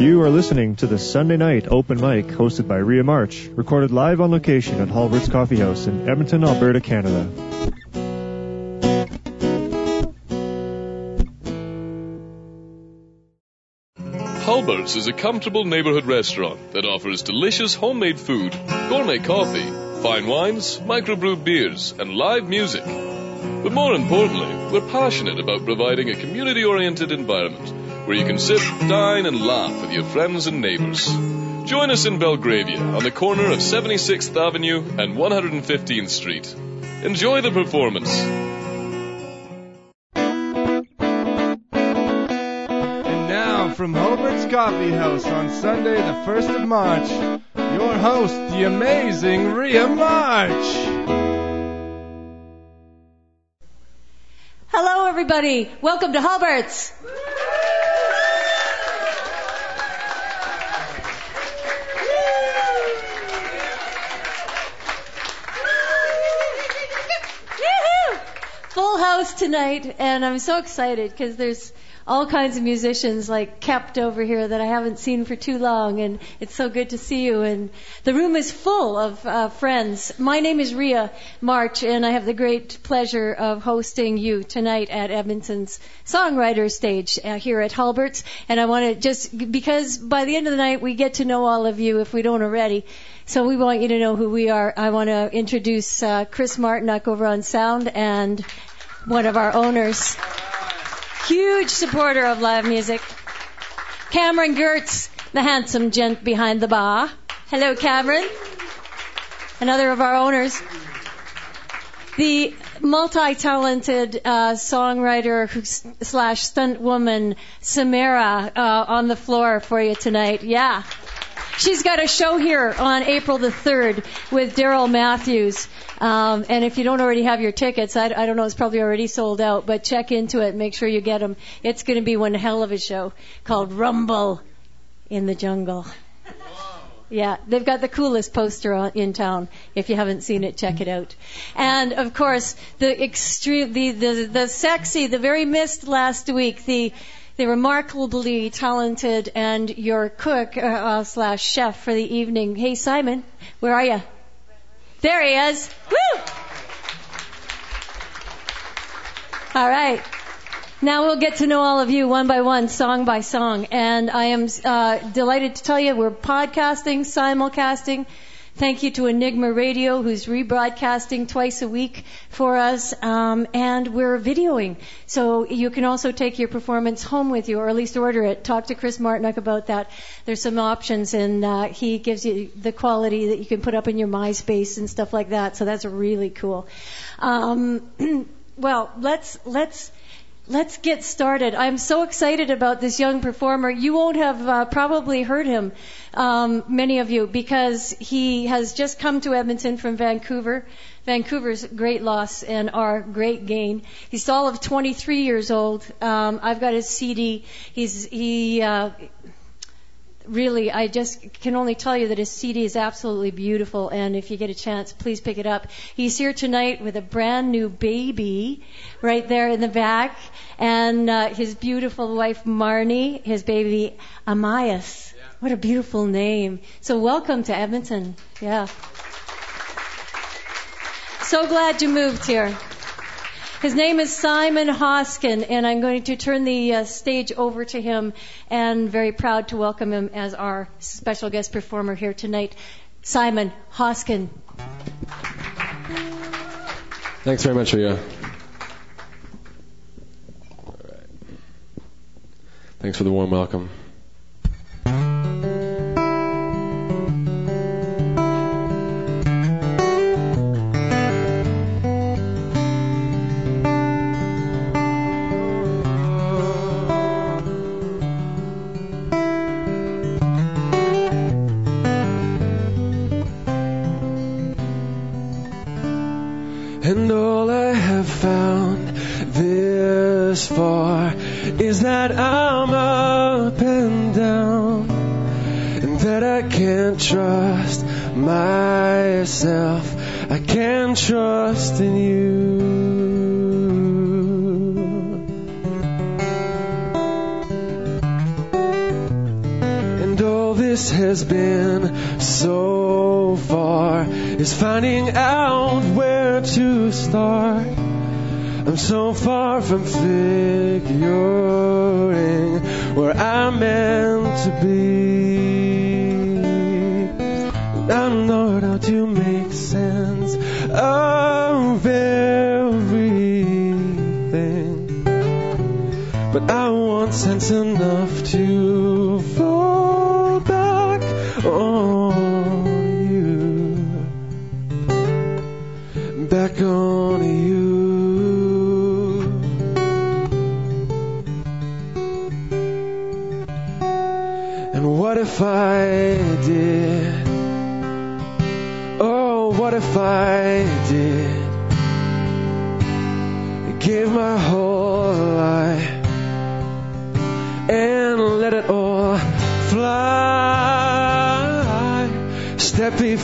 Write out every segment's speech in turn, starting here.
You are listening to the Sunday night open mic hosted by Ria March, recorded live on location at Halbert's Coffee House in Edmonton, Alberta, Canada. Halbert's is a comfortable neighborhood restaurant that offers delicious homemade food, gourmet coffee, fine wines, microbrewed beers, and live music. But more importantly, we're passionate about providing a community oriented environment where you can sit, dine, and laugh with your friends and neighbors. Join us in Belgravia on the corner of 76th Avenue and 115th Street. Enjoy the performance. And now, from Halbert's Coffee House on Sunday, the 1st of March, your host, the amazing Ria March. Hello, everybody. Welcome to Halbert's. House tonight, and I'm so excited because there's all kinds of musicians like kept over here that I haven't seen for too long, and it's so good to see you. And the room is full of uh, friends. My name is Ria March, and I have the great pleasure of hosting you tonight at Edmonton's Songwriter Stage uh, here at Halbert's. And I want to just because by the end of the night we get to know all of you if we don't already. So we want you to know who we are. I want to introduce uh, Chris Martinuck over on sound and one of our owners huge supporter of live music. Cameron Gertz, the handsome gent behind the bar. Hello, Cameron. Another of our owners. The multi-talented uh, songwriter slash stunt woman Samara uh, on the floor for you tonight. Yeah. She's got a show here on April the 3rd with Daryl Matthews. Um, and if you don't already have your tickets, I, I don't know, it's probably already sold out, but check into it. Make sure you get them. It's going to be one hell of a show called Rumble in the Jungle. Yeah, they've got the coolest poster on, in town. If you haven't seen it, check it out. And of course, the extreme, the, the, the sexy, the very missed last week, the, the remarkably talented and your cook uh, uh, slash chef for the evening. Hey Simon, where are you? There he is. Woo! All right. Now we'll get to know all of you one by one, song by song. And I am uh, delighted to tell you we're podcasting, simulcasting. Thank you to Enigma Radio, who's rebroadcasting twice a week for us, um, and we're videoing. So you can also take your performance home with you, or at least order it. Talk to Chris Martinuck about that. There's some options, and uh, he gives you the quality that you can put up in your MySpace and stuff like that. So that's really cool. Um, well, let's let's Let's get started. I'm so excited about this young performer. You won't have uh, probably heard him, um, many of you, because he has just come to Edmonton from Vancouver. Vancouver's great loss and our great gain. He's all of 23 years old. Um, I've got his CD. He's he. Uh, really, I just can only tell you that his CD is absolutely beautiful, and if you get a chance, please pick it up. He's here tonight with a brand new baby right there in the back, and uh, his beautiful wife Marnie, his baby Amias. What a beautiful name. So welcome to Edmonton. Yeah. So glad you moved here. His name is Simon Hoskin, and I'm going to turn the uh, stage over to him and very proud to welcome him as our special guest performer here tonight. Simon Hoskin. Thanks very much, Ria. Thanks for the warm welcome. To make sense of everything, but I want sense enough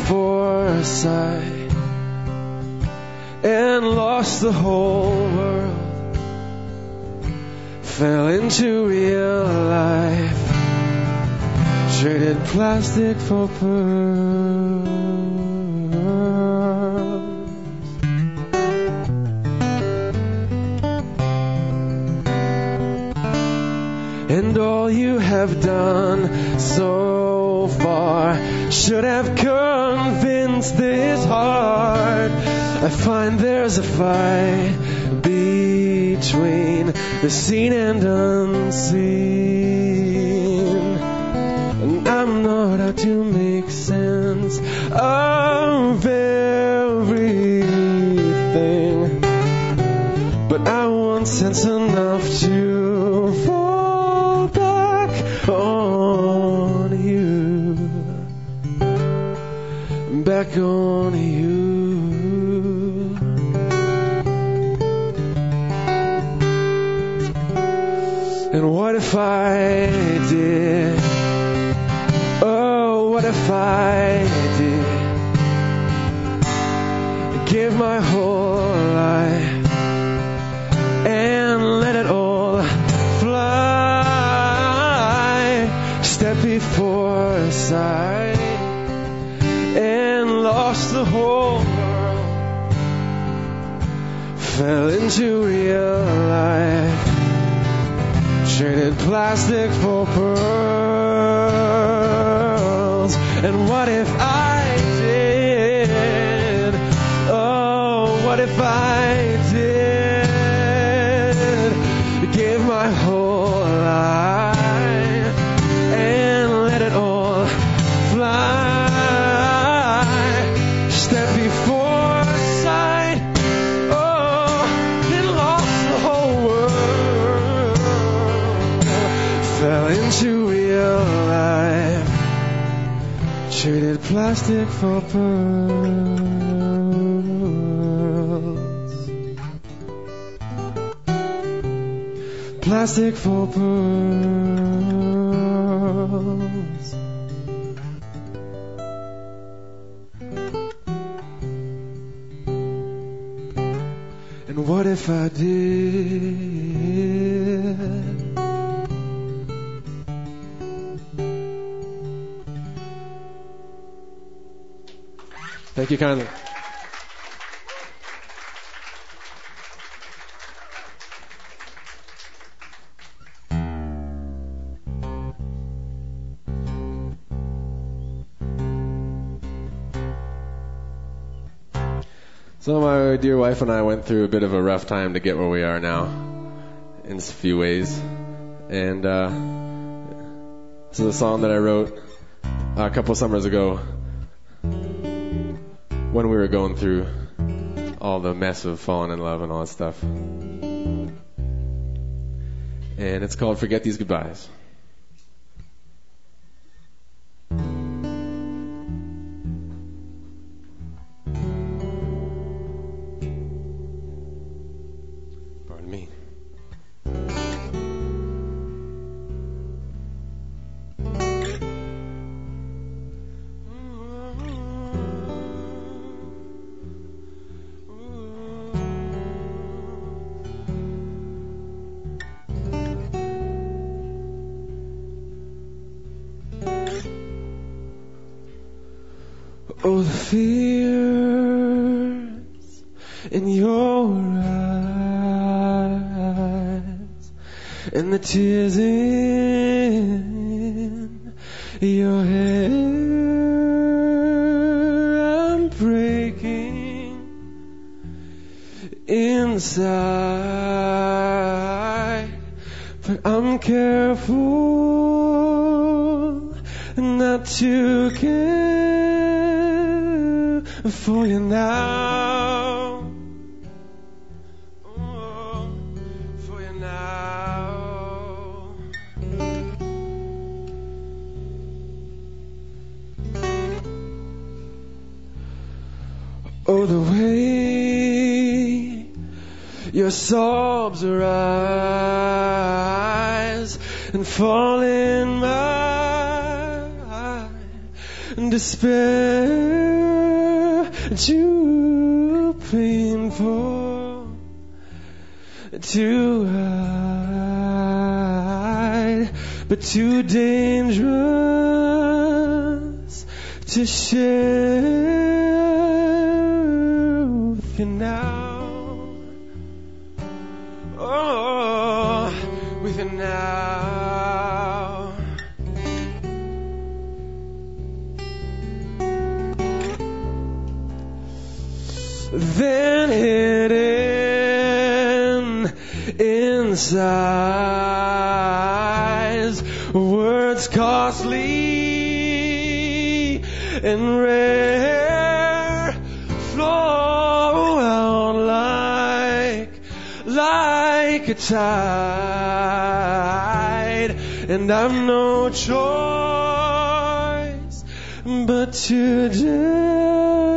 Step before sight and lost the whole world. Fell into real life. Traded plastic for pearls. And all you have done so far should have convinced this heart. I find there's a fight between the seen and unseen. And I'm not out to make sense of everything. But I want sense enough plastic for pearls. Plastic for pearls. Plastic for pearls. And what if I did? Thank you kindly. So my dear wife and I went through a bit of a rough time to get where we are now, in a few ways, and uh, this is a song that I wrote a couple summers ago when we were going through all the mess of falling in love and all that stuff. And it's called Forget These Goodbyes. The way your sobs arise and fall in my despair. Too painful to hide, but too dangerous to share you now. Oh, with you now. Then hidden inside words costly and rare and I've no choice but to dare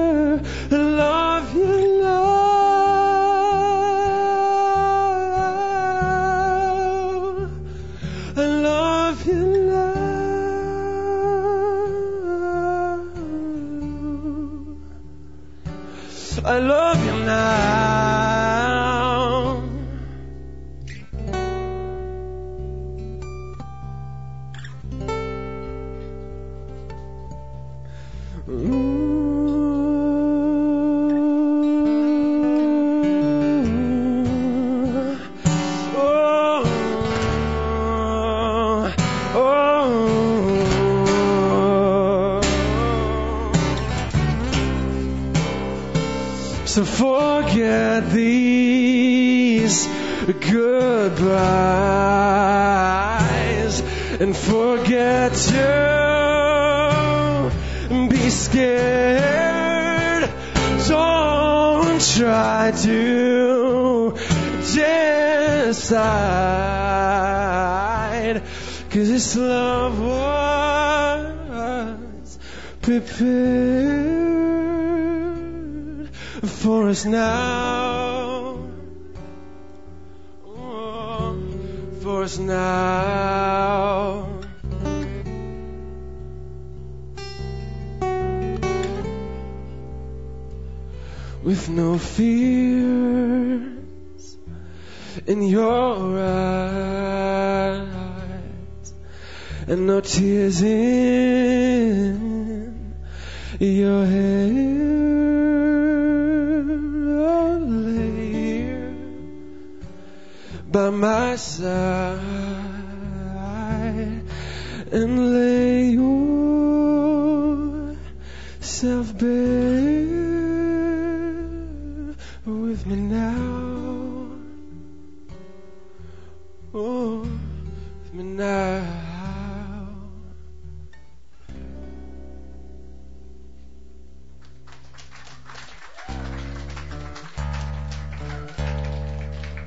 this love was prepared for us now. Oh, For us now. With no fears in your eyes and no tears in your hair. I'll lay here by my side and lay yourself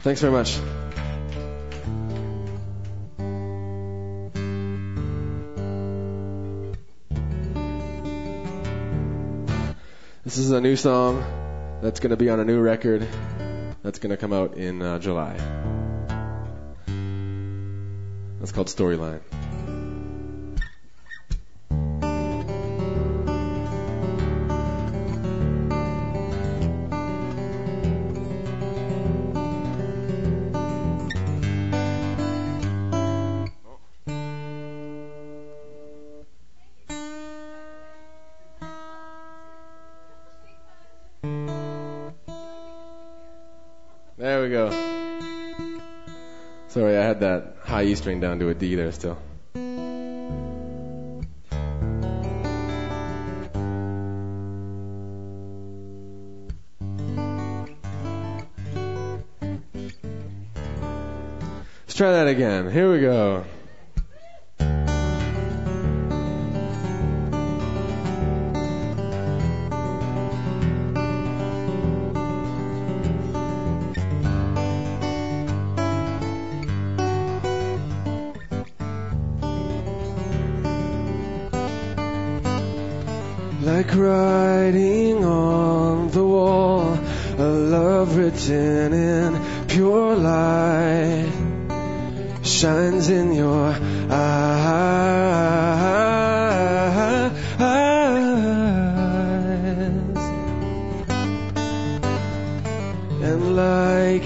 Thanks very much. This is a new song that's going to be on a new record that's going to come out in uh, July. That's called Storyline. String down to a D there still. Let's try that again. Here we go.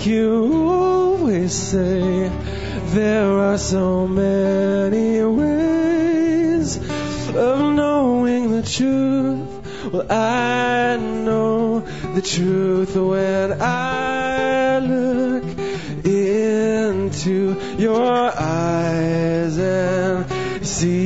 You always say, there are so many ways of knowing the truth. Well, I know the truth when I look into your eyes and see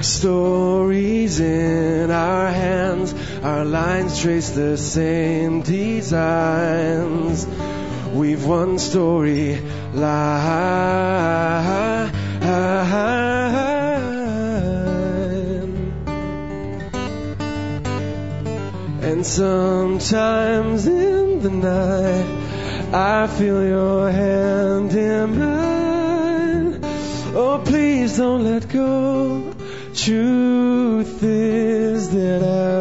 Like stories in our hands, our lines trace the same designs. We've one story line. And sometimes in the night, I feel your hand in mine. Oh, please don't let go. Truth is that I've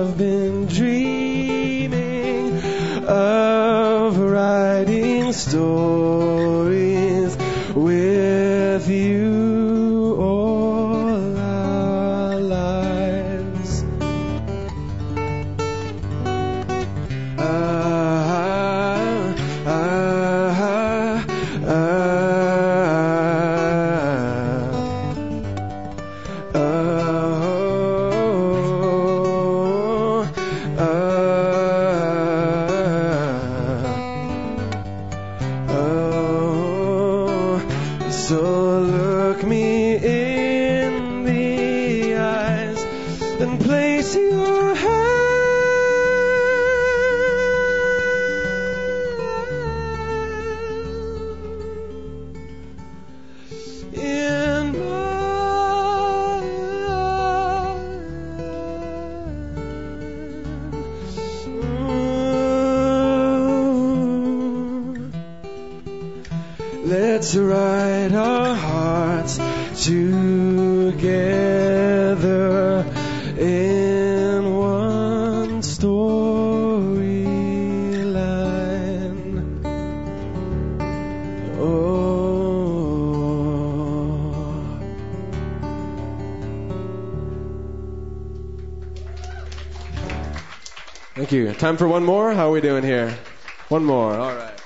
Time for one more? How are we doing here? One more. All right.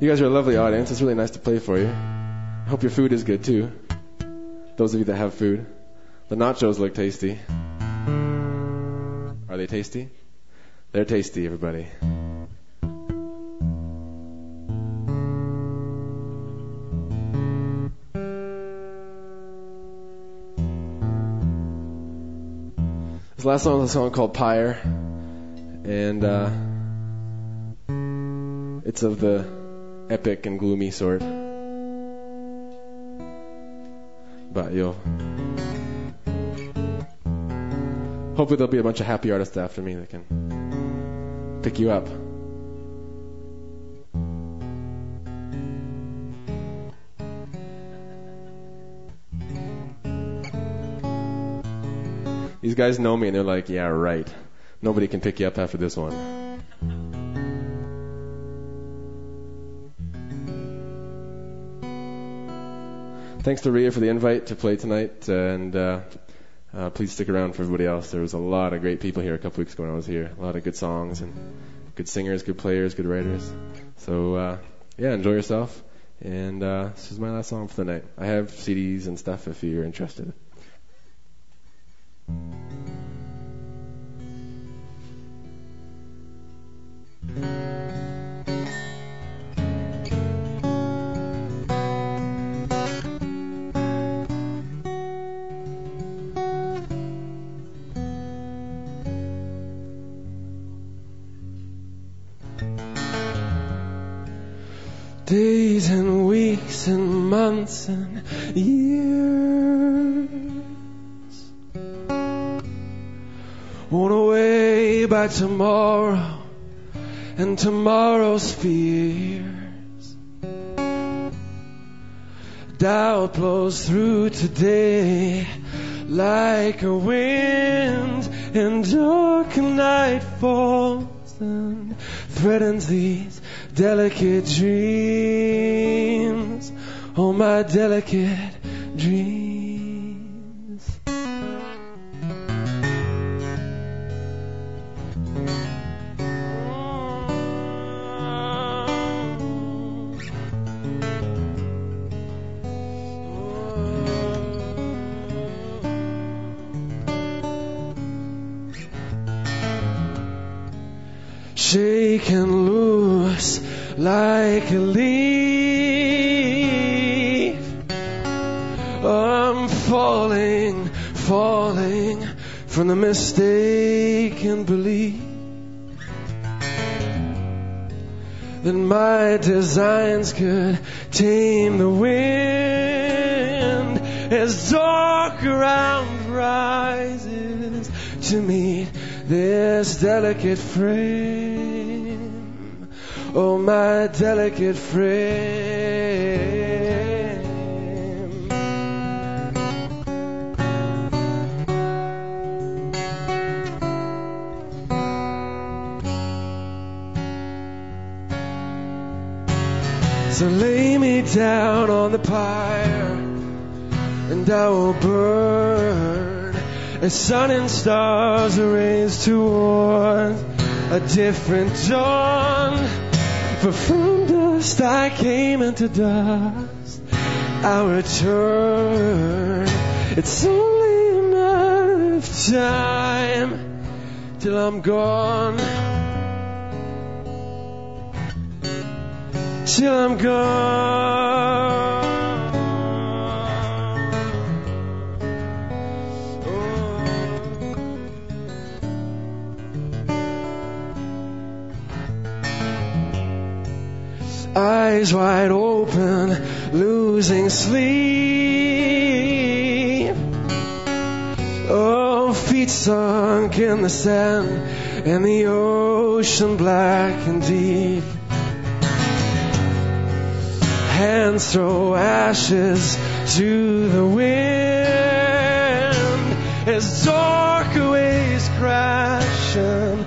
You guys are a lovely audience. It's really nice to play for you. I hope your food is good too. Those of you that have food. The nachos look tasty. Are they tasty? They're tasty, everybody. This last song is a song called Pyre, and uh, it's of the epic and gloomy sort. But you'll hopefully there'll be a bunch of happy artists after me that can pick you up. These guys know me, and they're like, yeah, right. Nobody can pick you up after this one. Thanks to Ria for the invite to play tonight, and uh, uh, please stick around for everybody else. There was a lot of great people here a couple weeks ago when I was here. A lot of good songs and good singers, good players, good writers. So uh, yeah, enjoy yourself. And uh, this is my last song for the night. I have CDs and stuff if you're interested. Days and weeks and months and years worn away by tomorrow and tomorrow's fears. Doubt blows through today like a wind, and dark night falls and threatens these delicate dreams. Oh, my delicate dreams. Could tame the wind as dark around rises to meet this delicate frame. Oh, my delicate frame. Will burn as sun and stars are raised toward a different dawn. For from dust I came into dust, I'll return. It's only a matter of time till I'm gone. Till I'm gone. Eyes wide open, losing sleep. Oh, feet sunk in the sand, and the ocean black and deep. Hands throw ashes to the wind as dark waves crash and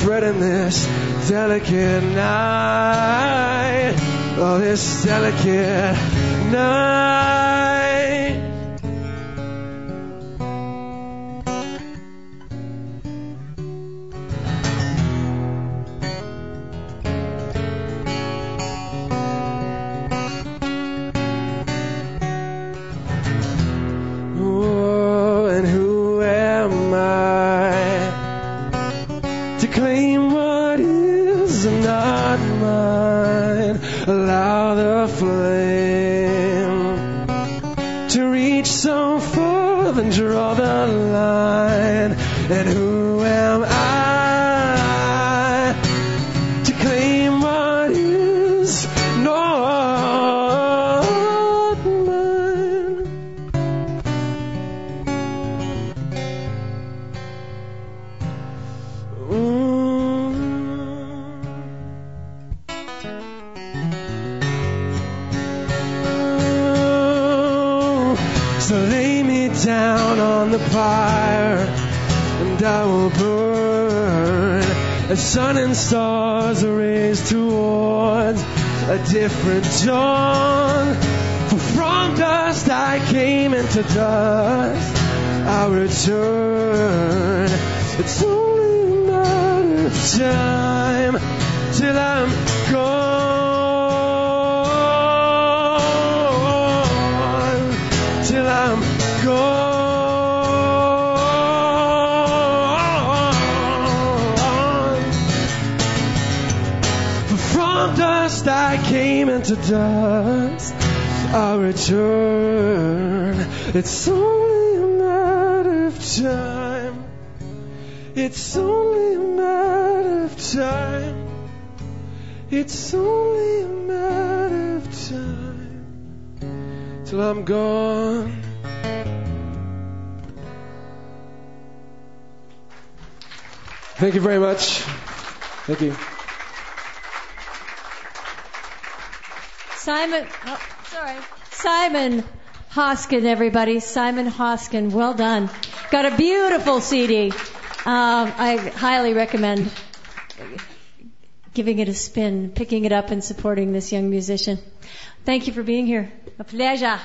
threaten this delicate night. Oh, this delicate night. As sun and stars are raised towards a different dawn. For from dust I came into dust. I'll return. It's only a matter of time till I'm gone. Till I'm gone. Came into dust. I'll return. It's only a matter of time. It's only a matter of time. It's only a matter of time till I'm gone. Thank you very much. Thank you. Simon, oh, sorry. Simon Hoskin, everybody. Simon Hoskin. Well done. Got a beautiful CD. Um, I highly recommend giving it a spin, picking it up, and supporting this young musician. Thank you for being here. A pleasure.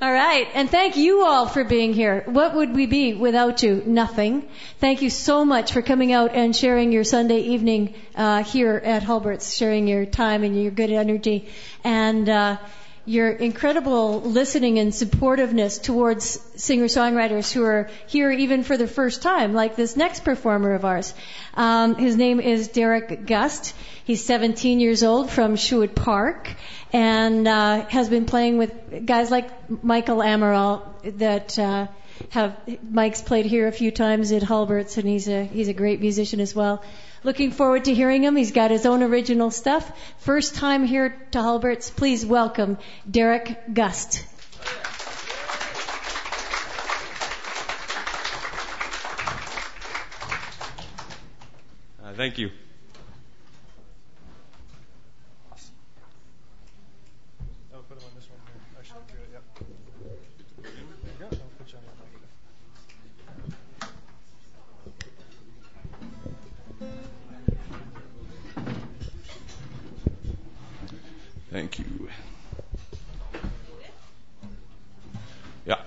All right, and thank you all for being here. What would we be without you? Nothing. Thank you so much for coming out and sharing your Sunday evening uh, here at Halbert's, sharing your time and your good energy, and uh, your incredible listening and supportiveness towards singer-songwriters who are here even for the first time, like this next performer of ours. Um, his name is Derek Gust. He's 17 years old from Sherwood Park and uh, has been playing with guys like Michael Amaral that uh, have Mike's played here a few times at Halbert's, and he's a he's a great musician as well. Looking forward to hearing him. He's got his own original stuff. First time here to Halberts. Please welcome Derek Gust. Uh, thank you. Thank you. Yeah.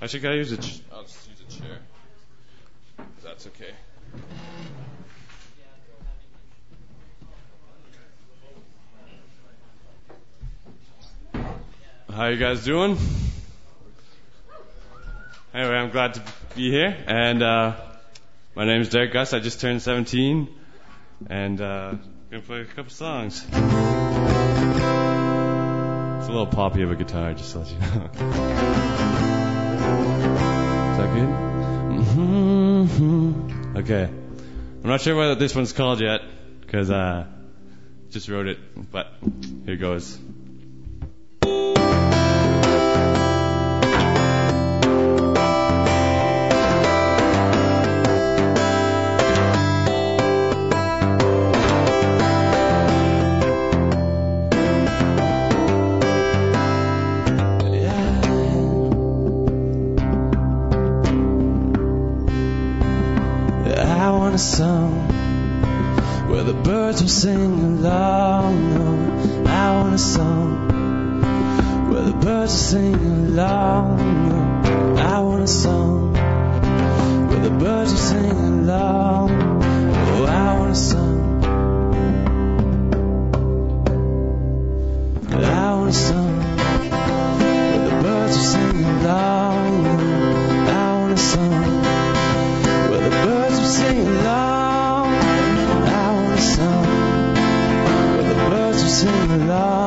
Actually, can I use a? Ch- I'll just use a chair. That's okay. How you guys doing? Anyway, I'm glad to be here, and uh, my name is Derek Gus. I just turned 17, and uh, gonna play a couple songs. It's a little poppy of a guitar, just to let you know. Is that good? hmm Okay. I'm not sure whether this one's called yet, because uh, just wrote it, but here goes. A song where the birds will sing along. Oh, I want a song where the birds will sing along. Oh, I want a song where the birds will sing along. Oh, I want a song. I want a song where the birds will sing along. Oh, I want a song sing along. Want a song where the birds will sing along.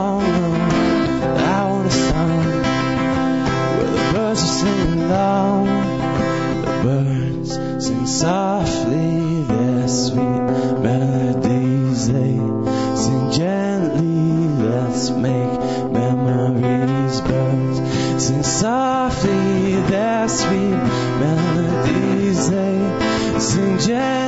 Sing gently.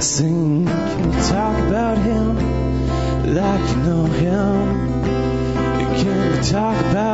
They're can you talk about him like you know him? Can you talk about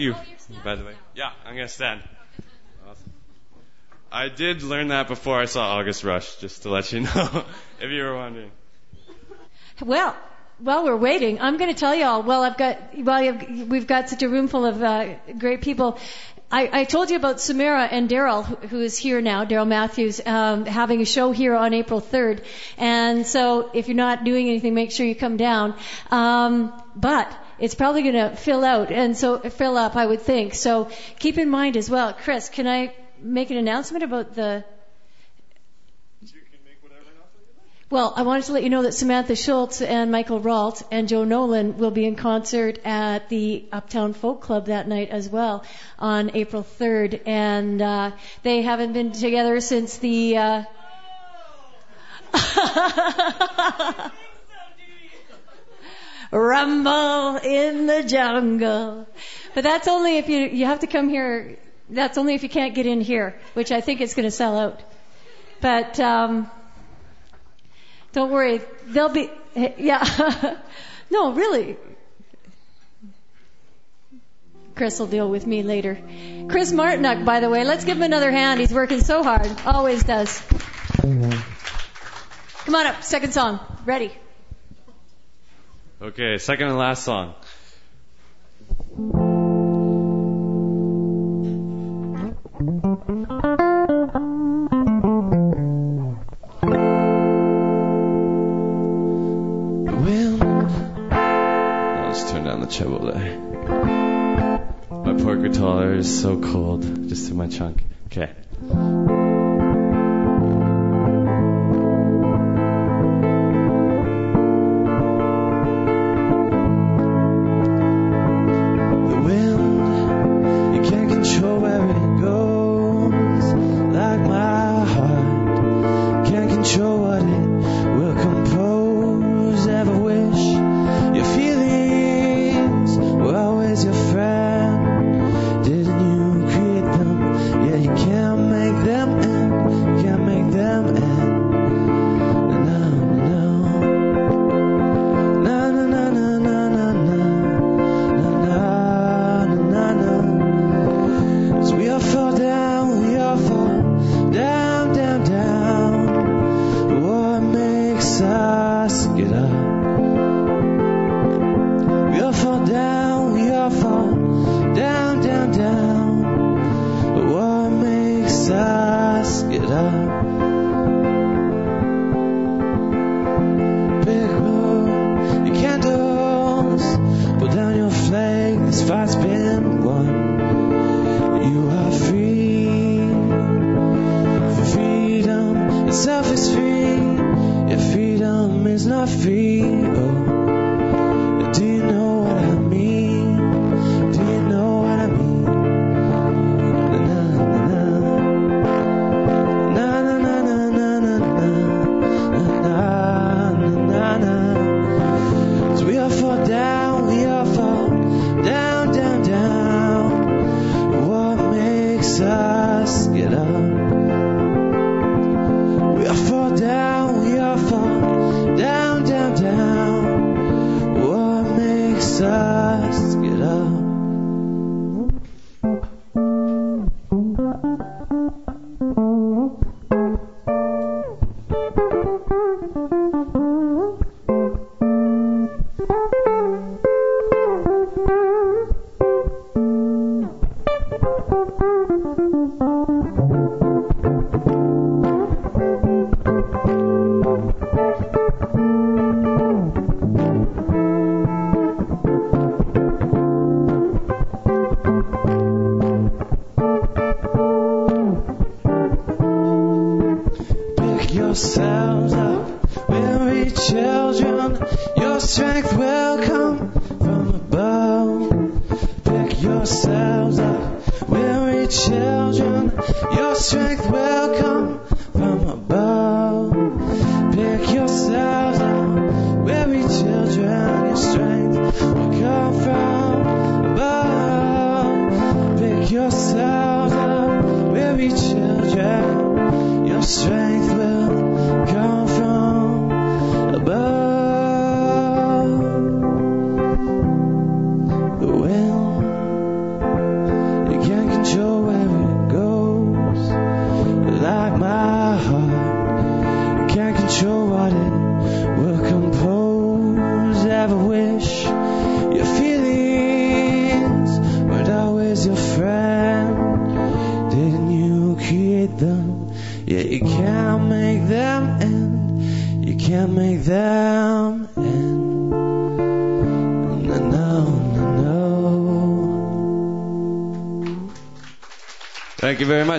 you, by the way. Yeah, I'm going to stand. Awesome. I did learn that before I saw August Rush, just to let you know, if you were wondering. Well, while we're waiting, I'm going to tell you all. Well, I've got well, we've got such a room full of uh, great people. I, I told you about Samira and Daryl, who- who is here now, Daryl Matthews, um, having a show here on April 3rd. And so, if you're not doing anything, make sure you come down. Um, but it's probably going to fill out, and so fill up, I would think. So keep in mind as well, Chris. Can I make an announcement about the Well, I wanted to let you know that Samantha Schultz and Michael Rault and Joe Nolan will be in concert at the Uptown Folk Club that night as well on April 3rd. And uh, they haven't been together since the. Uh, Rumble in the jungle. But that's only if you you have to come here. That's only if you can't get in here, which I think is going to sell out. But um, don't worry, they'll be, yeah. no, really. Chris will deal with me later. Chris Martinuck, by the way, let's give him another hand. He's working so hard. Always does. Come on up, second song. Ready. Okay, second and last song. Turn down the treble there. My poor guitar is so cold, just to my chunk. Okay.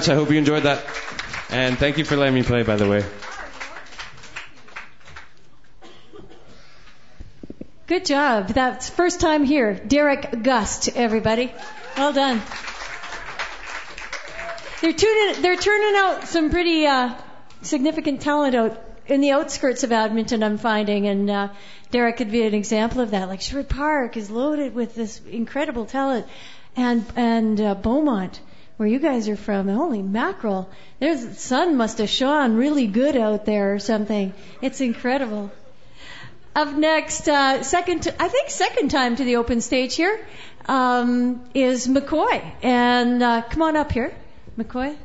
Much. I hope you enjoyed that. And thank you for letting me play, by the way. Good job. That's first time here. Derek Gust, everybody. Well done. They're tuning, they're turning out some pretty uh, significant talent out in the outskirts of Edmonton. I'm finding, and uh, Derek could be an example of that. Like Sherwood Park is loaded with this incredible talent, and and uh, Beaumont, where you guys are from, holy mackerel! There's the sun must have shone really good out there or something. It's incredible. Up next, uh, second, I think second time to the open stage here, um, is McCoy. And uh, come on up here, McCoy.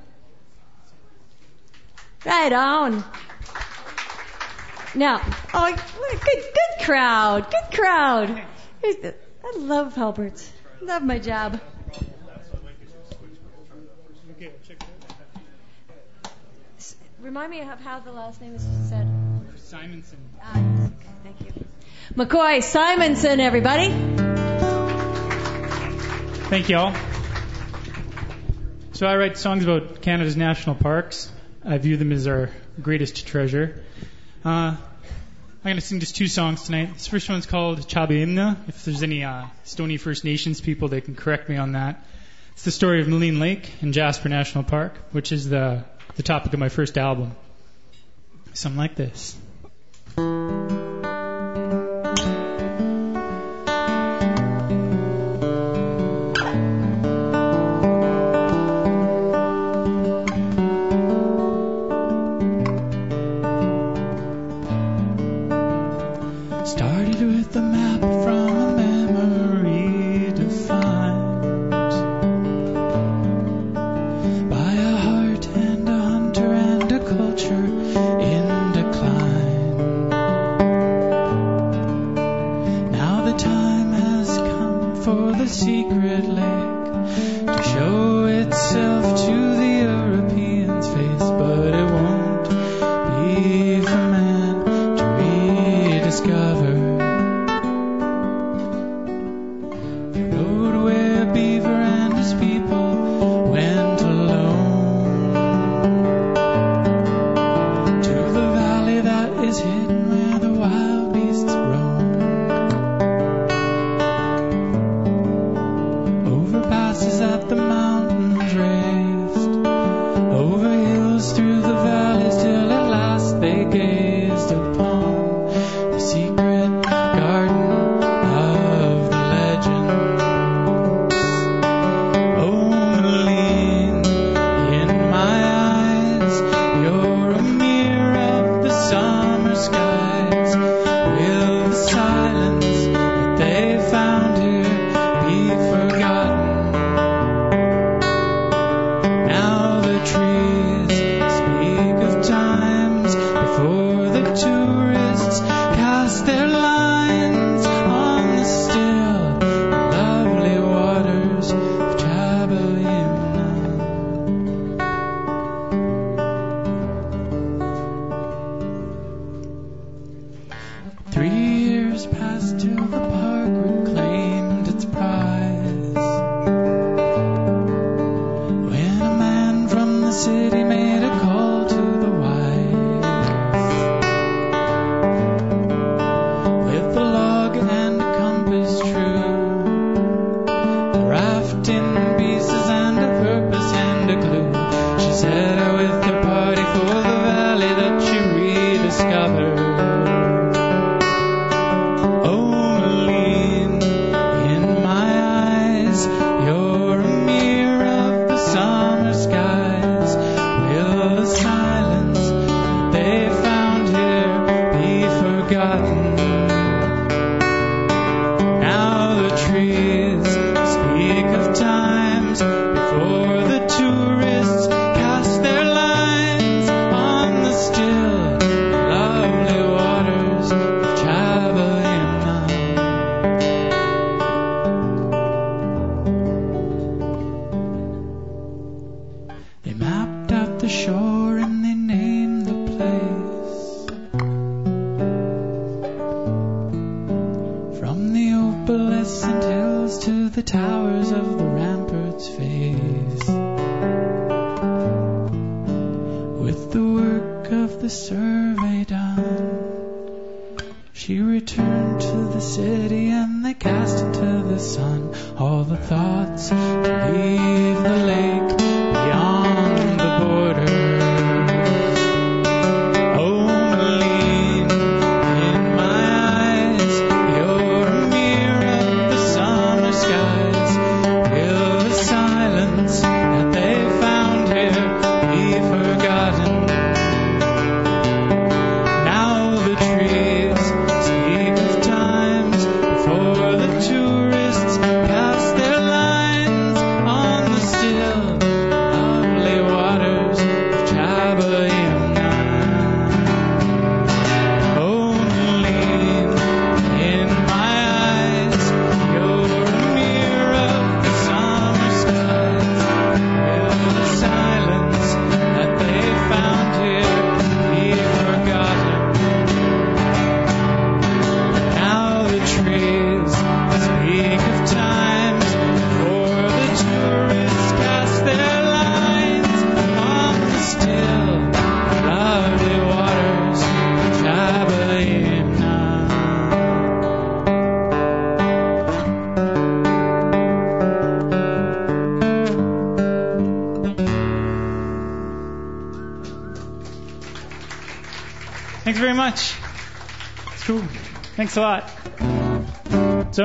Right on. Now, oh, good, good crowd, good crowd. I love Halbert's. Love my job. Remind me of how the last name is said. Simonson. Ah, okay, thank you. McCoy Simonson, everybody. Thank you all. So I write songs about Canada's national parks. I view them as our greatest treasure. Uh, I'm going to sing just two songs tonight. This first one's called Chaba Imne. If there's any uh, Stoney First Nations people, they can correct me on that. It's the story of Maligne Lake in Jasper National Park, which is the, the topic of my first album. Something like this.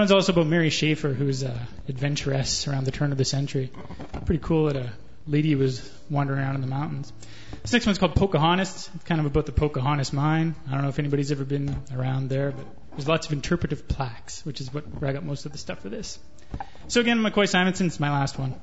one's also about Mary Schäffer, who's an adventuress around the turn of the century. Pretty cool that a lady was wandering around in the mountains. This next one's called Pocahontas. It's kind of about the Pocahontas mine. I don't know if anybody's ever been around there, but there's lots of interpretive plaques, which is what, where I got most of the stuff for this. So again, McCoy Simonson's my last one.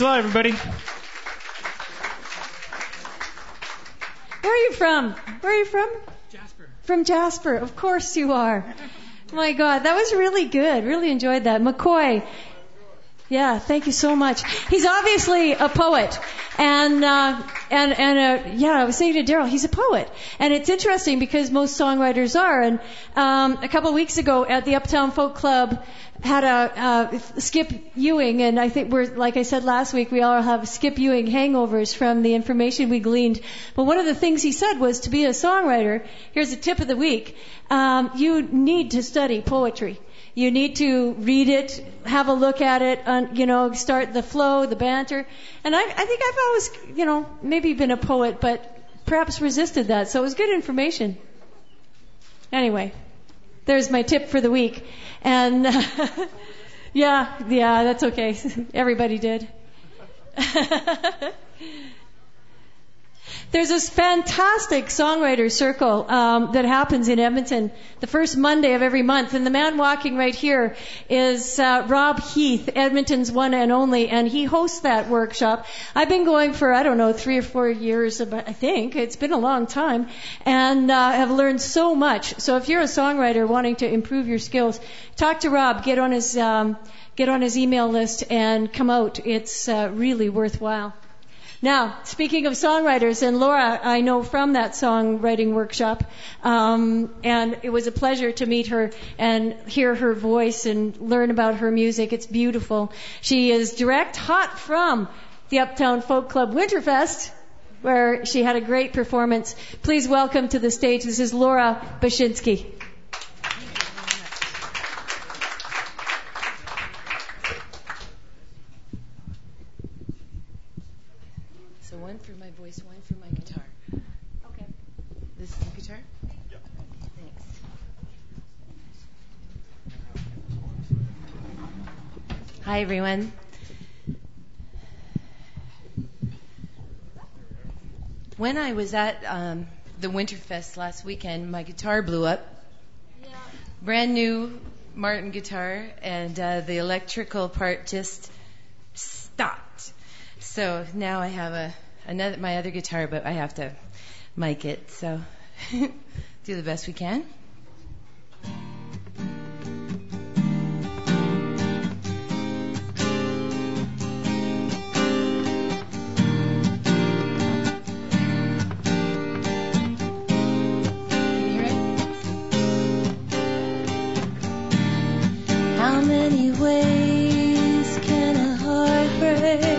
Thanks a lot, everybody. Where are you from? Where are you from? Jasper. From Jasper. Of course you are. My God, that was really good. Really enjoyed that. McCoy. Yeah, thank you so much. He's obviously a poet, and uh, and and uh, yeah, I was saying to Daryl, he's a poet, and it's interesting because most songwriters are. And um, a couple of weeks ago at the Uptown Folk Club, had a uh, Skip Ewing, and I think we're like I said last week, we all have Skip Ewing hangovers from the information we gleaned. But one of the things he said was to be a songwriter. Here's a tip of the week: um, you need to study poetry. You need to read it, have a look at it, you know, start the flow, the banter. And I, I think I've always, you know, maybe been a poet, but perhaps resisted that. So it was good information. Anyway, there's my tip for the week. And yeah, yeah, that's okay. Everybody did. There's this fantastic songwriter circle um, that happens in Edmonton the first Monday of every month, and the man walking right here is uh, Rob Heath, Edmonton's one and only, and he hosts that workshop. I've been going for I don't know three or four years, I think it's been a long time, and uh, have learned so much. So if you're a songwriter wanting to improve your skills, talk to Rob, get on his um, get on his email list, and come out. It's uh, really worthwhile. Now, speaking of songwriters, and Laura, I know from that songwriting workshop, um, and it was a pleasure to meet her and hear her voice and learn about her music. It's beautiful. She is direct hot from the Uptown Folk Club Winterfest, where she had a great performance. Please welcome to the stage. This is Laura Bashinsky. So one for my voice, one for my guitar. Okay. This is the guitar? Yeah. Thanks. Hi, everyone. When I was at um, the Winterfest last weekend, my guitar blew up. Brand new Martin guitar, and uh, the electrical part just stopped. So now I have a another my other guitar, but I have to mic it. So do the best we. Can How many ways can a heart break?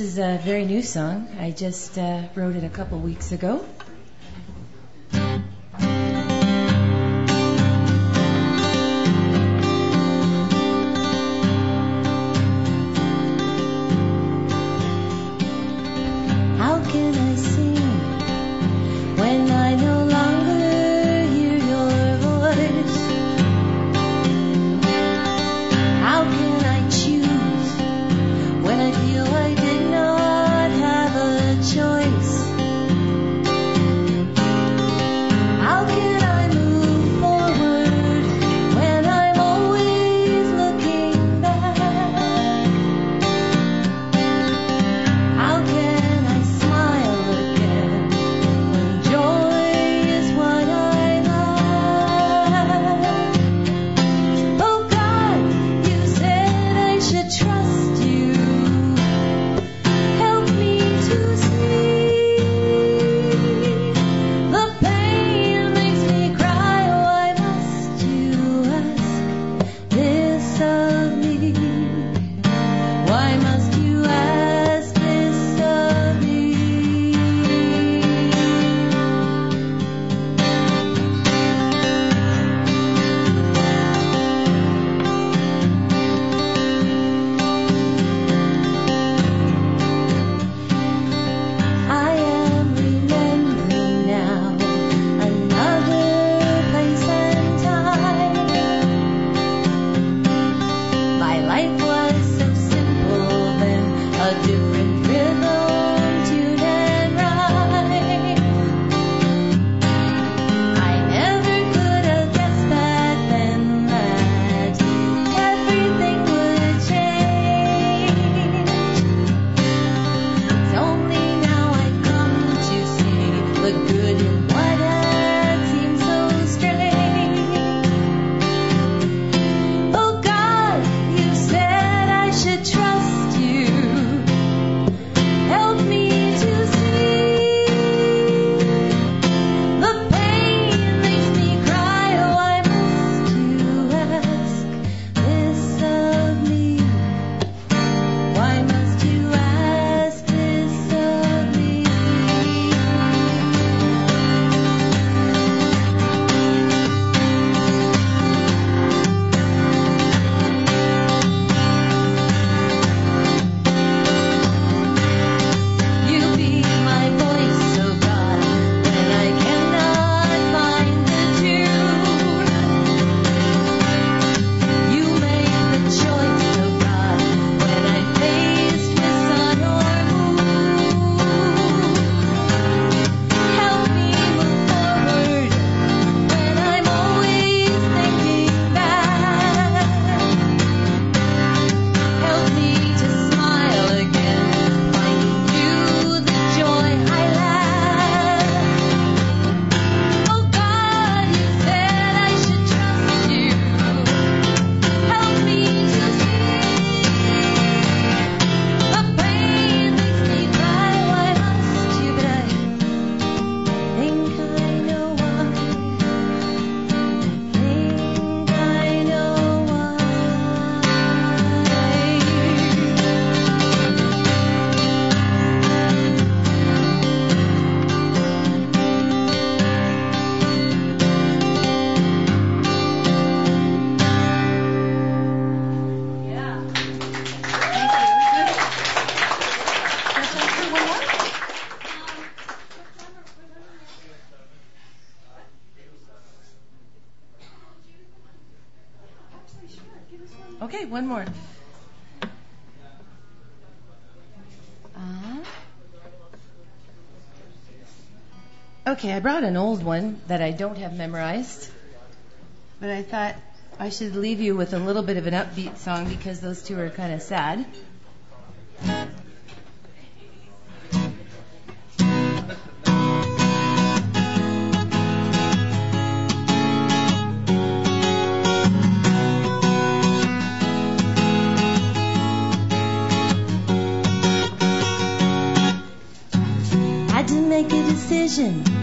This is a very new song. I just uh, wrote it a couple weeks ago. One more. Uh. Okay, I brought an old one that I don't have memorized, but I thought I should leave you with a little bit of an upbeat song because those two are kind of sad. 是你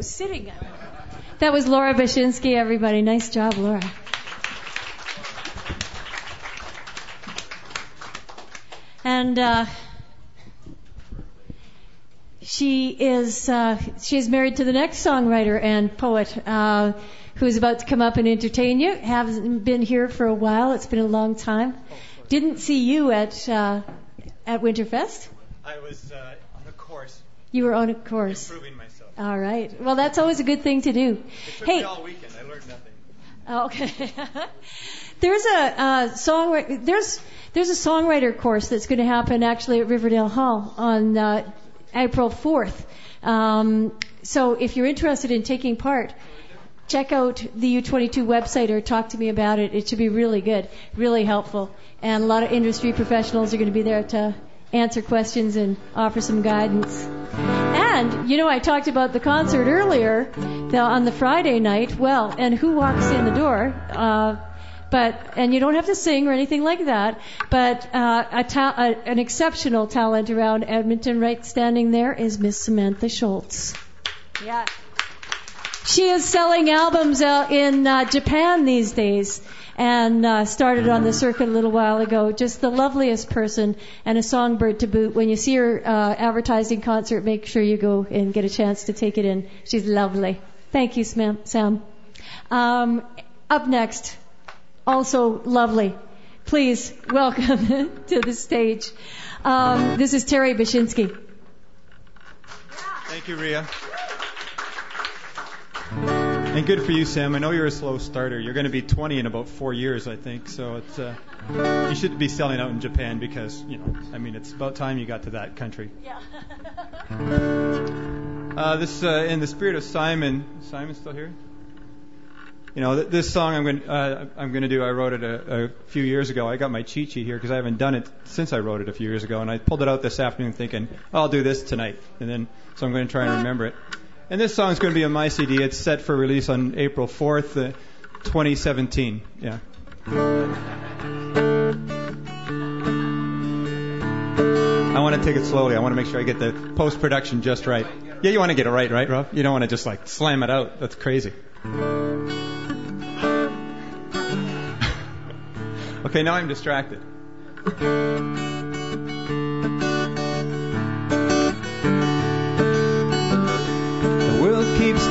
No, sitting. That was Laura Bashinsky, everybody. Nice job, Laura. And uh, she is uh, she is married to the next songwriter and poet uh, who's about to come up and entertain you. Hasn't been here for a while. It's been a long time. Didn't see you at uh, at Winterfest. I was uh, on a course. You were on a course. Improving. All right. Well, that's always a good thing to do. Hey. all weekend. I learned nothing. Okay. there's a uh, song. There's there's a songwriter course that's going to happen actually at Riverdale Hall on uh, April 4th. Um, so if you're interested in taking part, check out the U22 website or talk to me about it. It should be really good, really helpful, and a lot of industry professionals are going to be there to answer questions and offer some guidance. And, you know, I talked about the concert earlier the, on the Friday night. Well, and who walks in the door? Uh, but, and you don't have to sing or anything like that, but uh, a ta- a, an exceptional talent around Edmonton right standing there is Miss Samantha Schultz. Yeah. She is selling albums uh, in uh, Japan these days and uh, started on the circuit a little while ago. Just the loveliest person and a songbird to boot. When you see her uh, advertising concert, make sure you go and get a chance to take it in. She's lovely. Thank you, Sam. Um, up next, also lovely. Please welcome to the stage. Um, this is Terry Bashinsky. Thank you, Ria. And good for you, Sam. I know you're a slow starter. You're going to be 20 in about four years, I think. So it's uh, you should be selling out in Japan because you know, I mean, it's about time you got to that country. Yeah. uh, this uh, in the spirit of Simon. Simon's still here. You know, th- this song I'm going uh, I'm going to do. I wrote it a, a few years ago. I got my cheat sheet here because I haven't done it since I wrote it a few years ago, and I pulled it out this afternoon thinking I'll do this tonight, and then so I'm going to try and remember it. And this song is going to be on my CD. It's set for release on April 4th, uh, 2017. Yeah. I want to take it slowly. I want to make sure I get the post production just right. Yeah, you want to get it right, right, Rob? You don't want to just like slam it out. That's crazy. okay, now I'm distracted.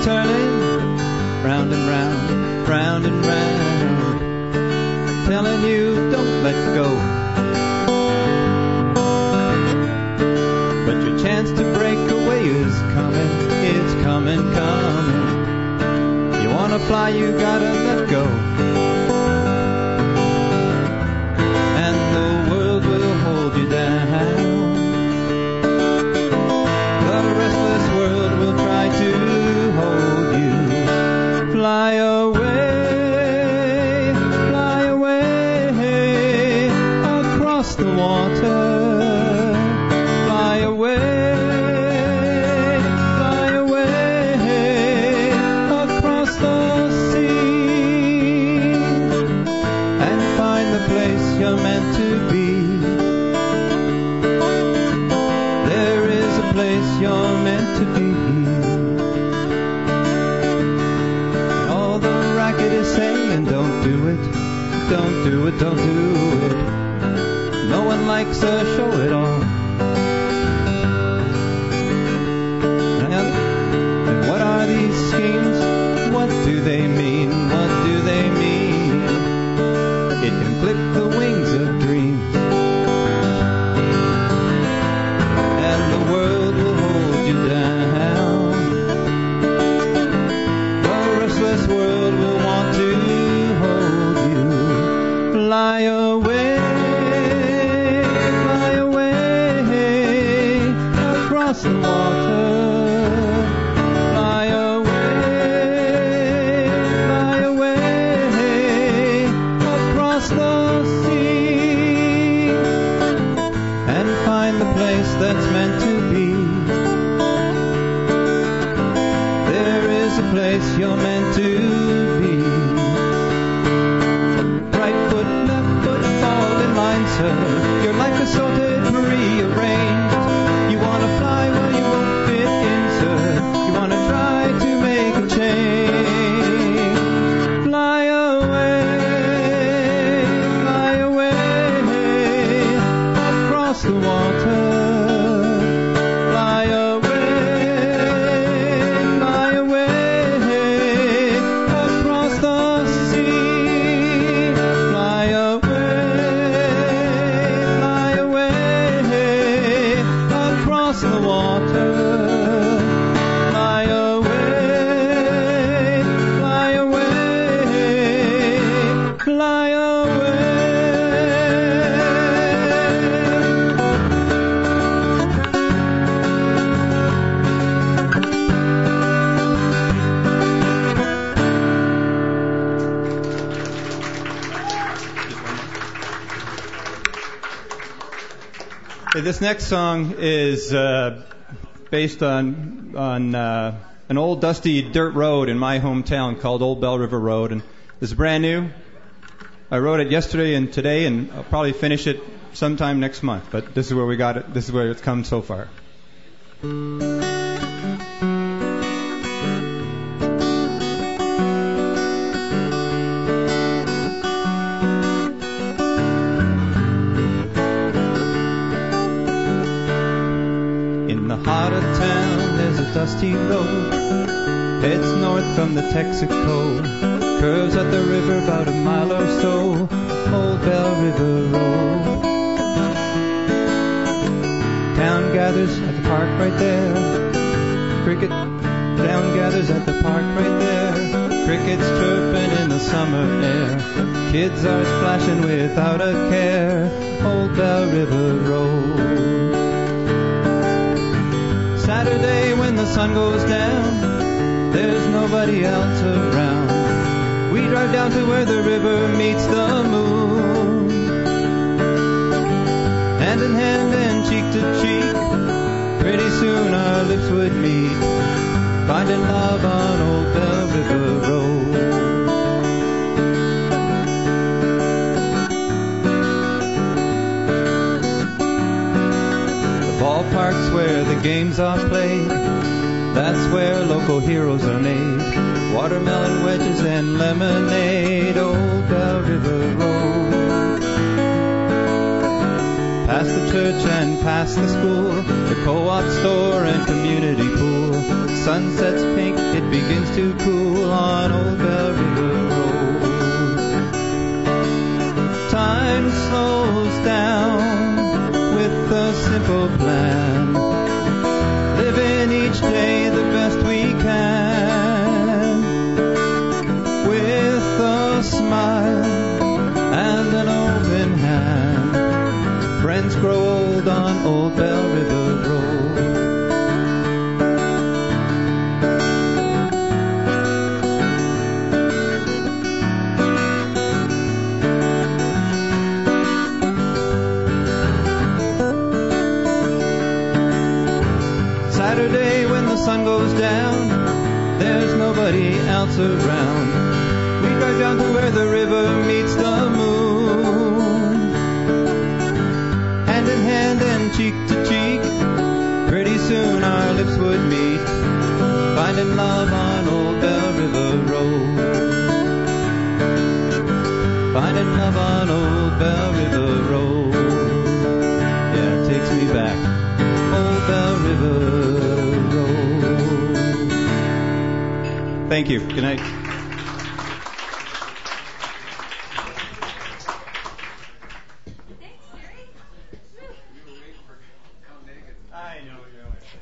Turning round and round, round and round, telling you don't let go. But your chance to break away is coming, it's coming, coming. You wanna fly, you gotta let go. One this next song is uh, based on on uh, an old dusty dirt road in my hometown called Old Bell River Road, and is brand new. I wrote it yesterday and today, and I'll probably finish it sometime next month. But this is where we got it. This is where it's come so far. Dusty road. Heads north from the Texaco. Curves at the river about a mile or so. Old Bell River Road. Town gathers at the park right there. Cricket town gathers at the park right there. Crickets chirping in the summer air. Kids are splashing without a care. Old Bell River Road. Saturday when the sun goes down, there's nobody else around. We drive down to where the river meets the moon. Hand in hand and cheek to cheek, pretty soon our lips would meet. Finding love on Old Bell River Road. Ballpark's where the games are played. That's where local heroes are made. Watermelon wedges and lemonade, Old Bell River Road. Past the church and past the school, the co-op store and community pool. Sunset's pink, it begins to cool on Old Bell River Road. Time slows down a simple plan. Living each day the best we can. With a smile and an open hand. Friends grow old on Old Bell around. We drive down to where the river meets the moon. Hand in hand and cheek to cheek, pretty soon our lips would meet. Finding love on Old Bell River Road. Thank you. Good night.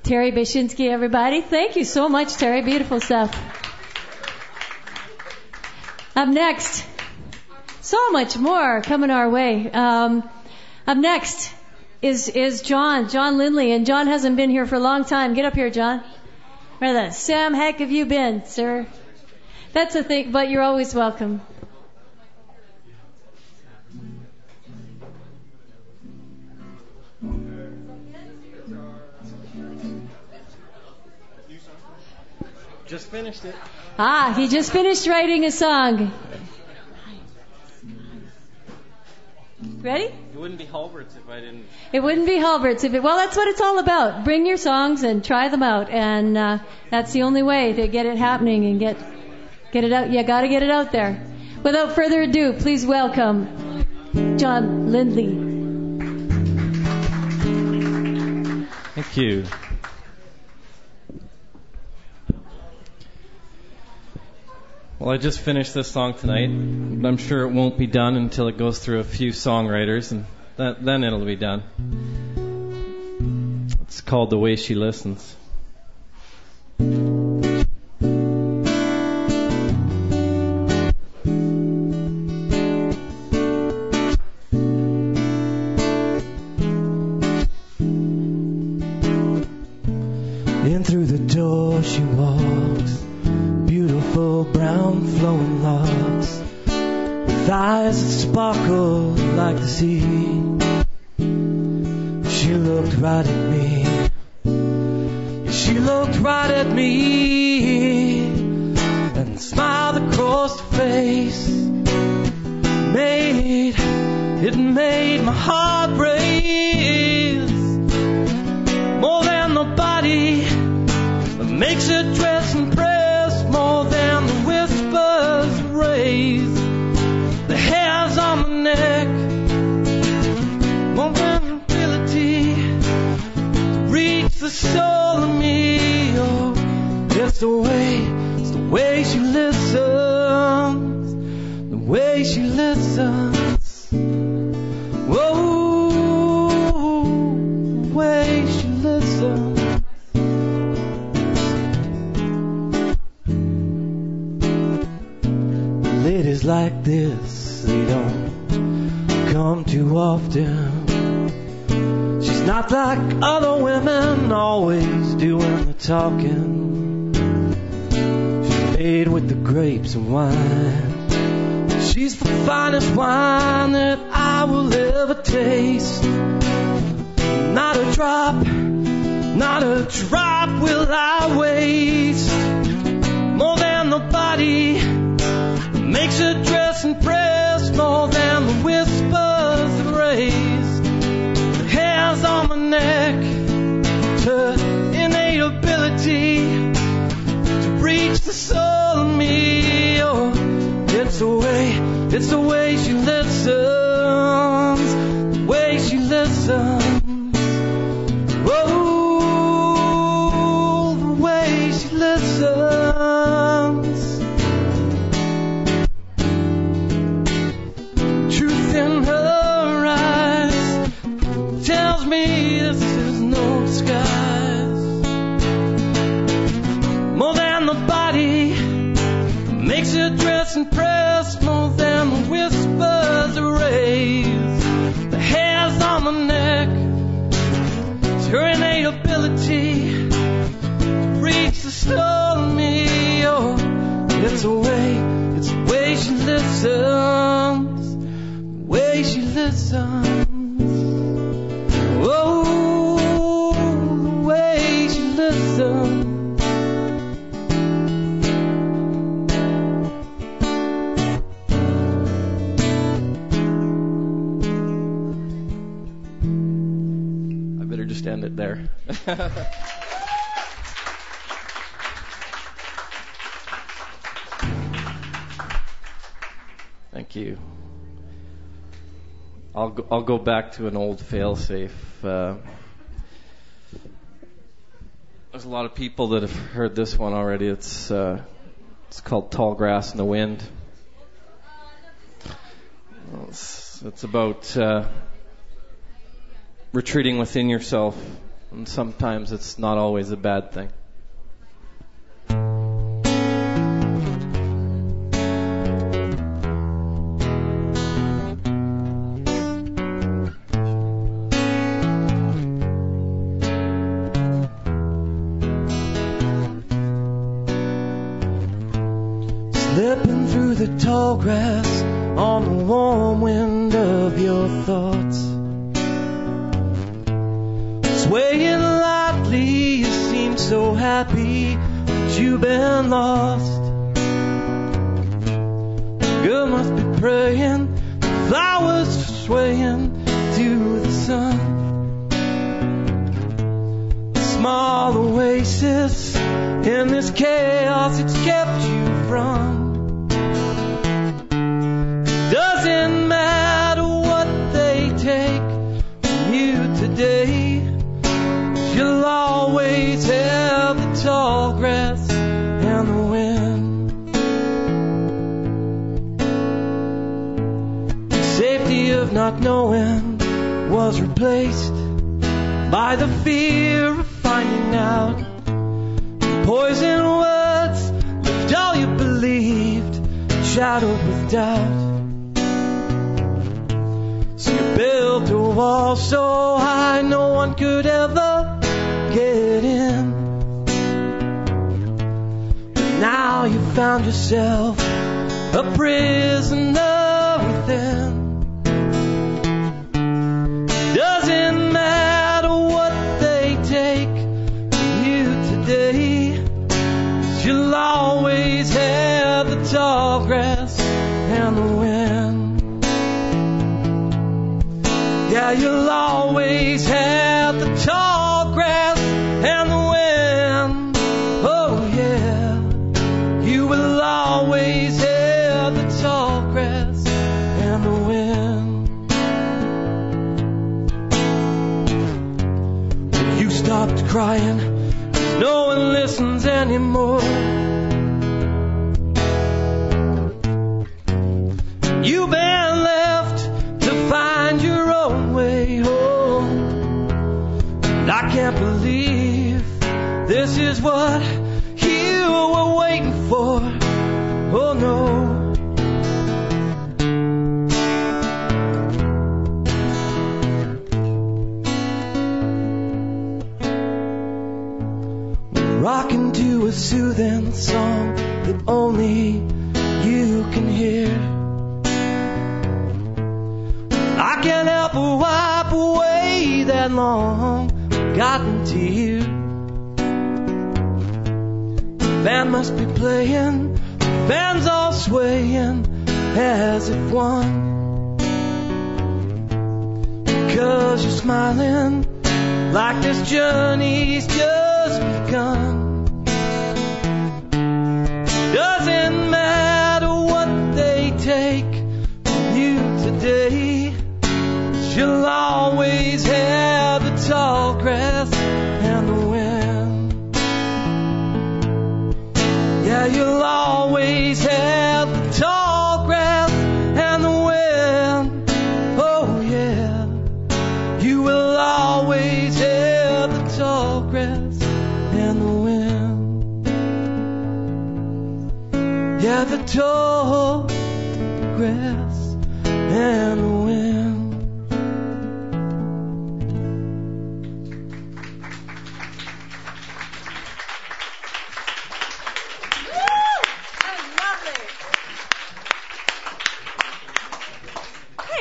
Terry Bashinsky, everybody. Thank you so much, Terry. Beautiful stuff. Up next, so much more coming our way. Um, up next is is John, John Lindley, and John hasn't been here for a long time. Get up here, John. Where the Sam heck have you been, sir? That's a thing, but you're always welcome. Just finished it. Ah, he just finished writing a song. Ready? It wouldn't be Halbert's if I didn't. It wouldn't be Halbert's if it. Well, that's what it's all about. Bring your songs and try them out, and uh, that's the only way to get it happening and get get it out. You got to get it out there. Without further ado, please welcome John Lindley. Thank you. Well, I just finished this song tonight, but I'm sure it won't be done until it goes through a few songwriters, and that, then it'll be done. It's called The Way She Listens. And press, more than the whispers that raise the hairs on my neck. Her innate ability to reach the soul of me. Oh, it's the way, it's the way she Oh. I better just end it there. I'll go, I'll go back to an old failsafe. Uh, there's a lot of people that have heard this one already. It's uh, it's called Tall Grass in the Wind. It's, it's about uh, retreating within yourself, and sometimes it's not always a bad thing. Grass on the warm wind of your thoughts. Swaying lightly, you seem so happy that you've been lost. Girl must be praying, flowers swaying to the sun. A small oasis in this chaos it's kept you from. Was replaced by the fear of finding out. Poison words left all you believed, shadowed with doubt. So you built a wall so high no one could ever get in. Now you found yourself a prisoner within. Tall grass and the wind. Yeah, you'll always have the tall grass and the wind. Oh, yeah. You will always have the tall grass and the wind. You stopped crying, no one listens anymore. This is what you were waiting for. Oh no. Rocking to a soothing song that only you can hear. I can't help but wipe away that long forgotten tear. Band must be playing, the band's all swaying as if one. Cause you're smiling like this journey's just begun. Doesn't matter what they take from you today. You'll always have the tall grass grass and the wind.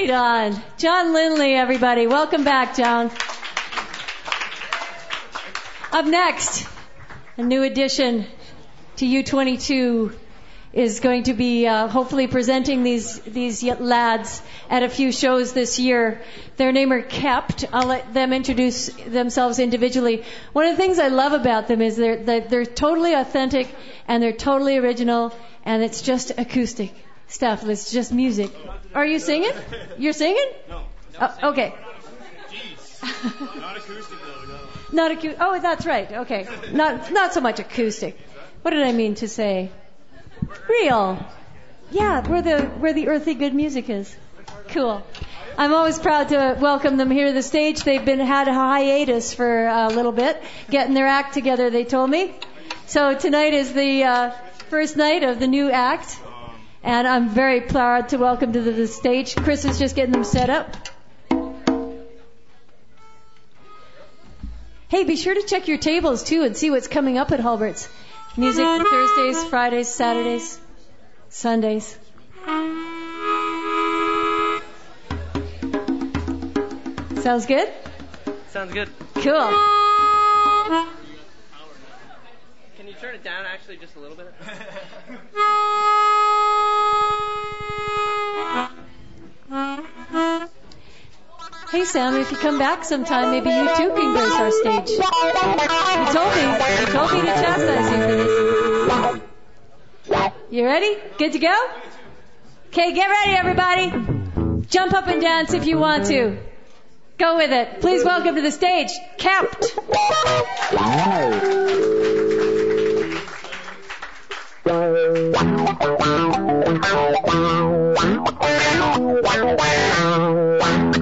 On. John Lindley, everybody. Welcome back, John. Up next, a new addition to U22 is going to be uh, hopefully presenting these these lads at a few shows this year. Their name are Kept. I'll let them introduce themselves individually. One of the things I love about them is they're they're, they're totally authentic and they're totally original and it's just acoustic stuff. It's just music. Are you singing? You're singing? No. Oh, okay. Not acoustic though, no. Not acoustic. Oh, that's right. Okay. Not not so much acoustic. What did I mean to say? Real. Yeah, where the where the earthy good music is. Cool. I'm always proud to welcome them here to the stage. They've been had a hiatus for a little bit, getting their act together. They told me. So tonight is the uh, first night of the new act, and I'm very proud to welcome to the, the stage. Chris is just getting them set up. Hey, be sure to check your tables too and see what's coming up at Halbert's. Music Thursdays, Fridays, Saturdays, Sundays. Sounds good? Sounds good. Cool. Can you turn it down actually just a little bit? Hey Sam, if you come back sometime, maybe you too can grace our stage. You told me, you told me to chastise you for this. You ready? Good to go? Okay, get ready everybody. Jump up and dance if you want to. Go with it. Please welcome to the stage, Kept.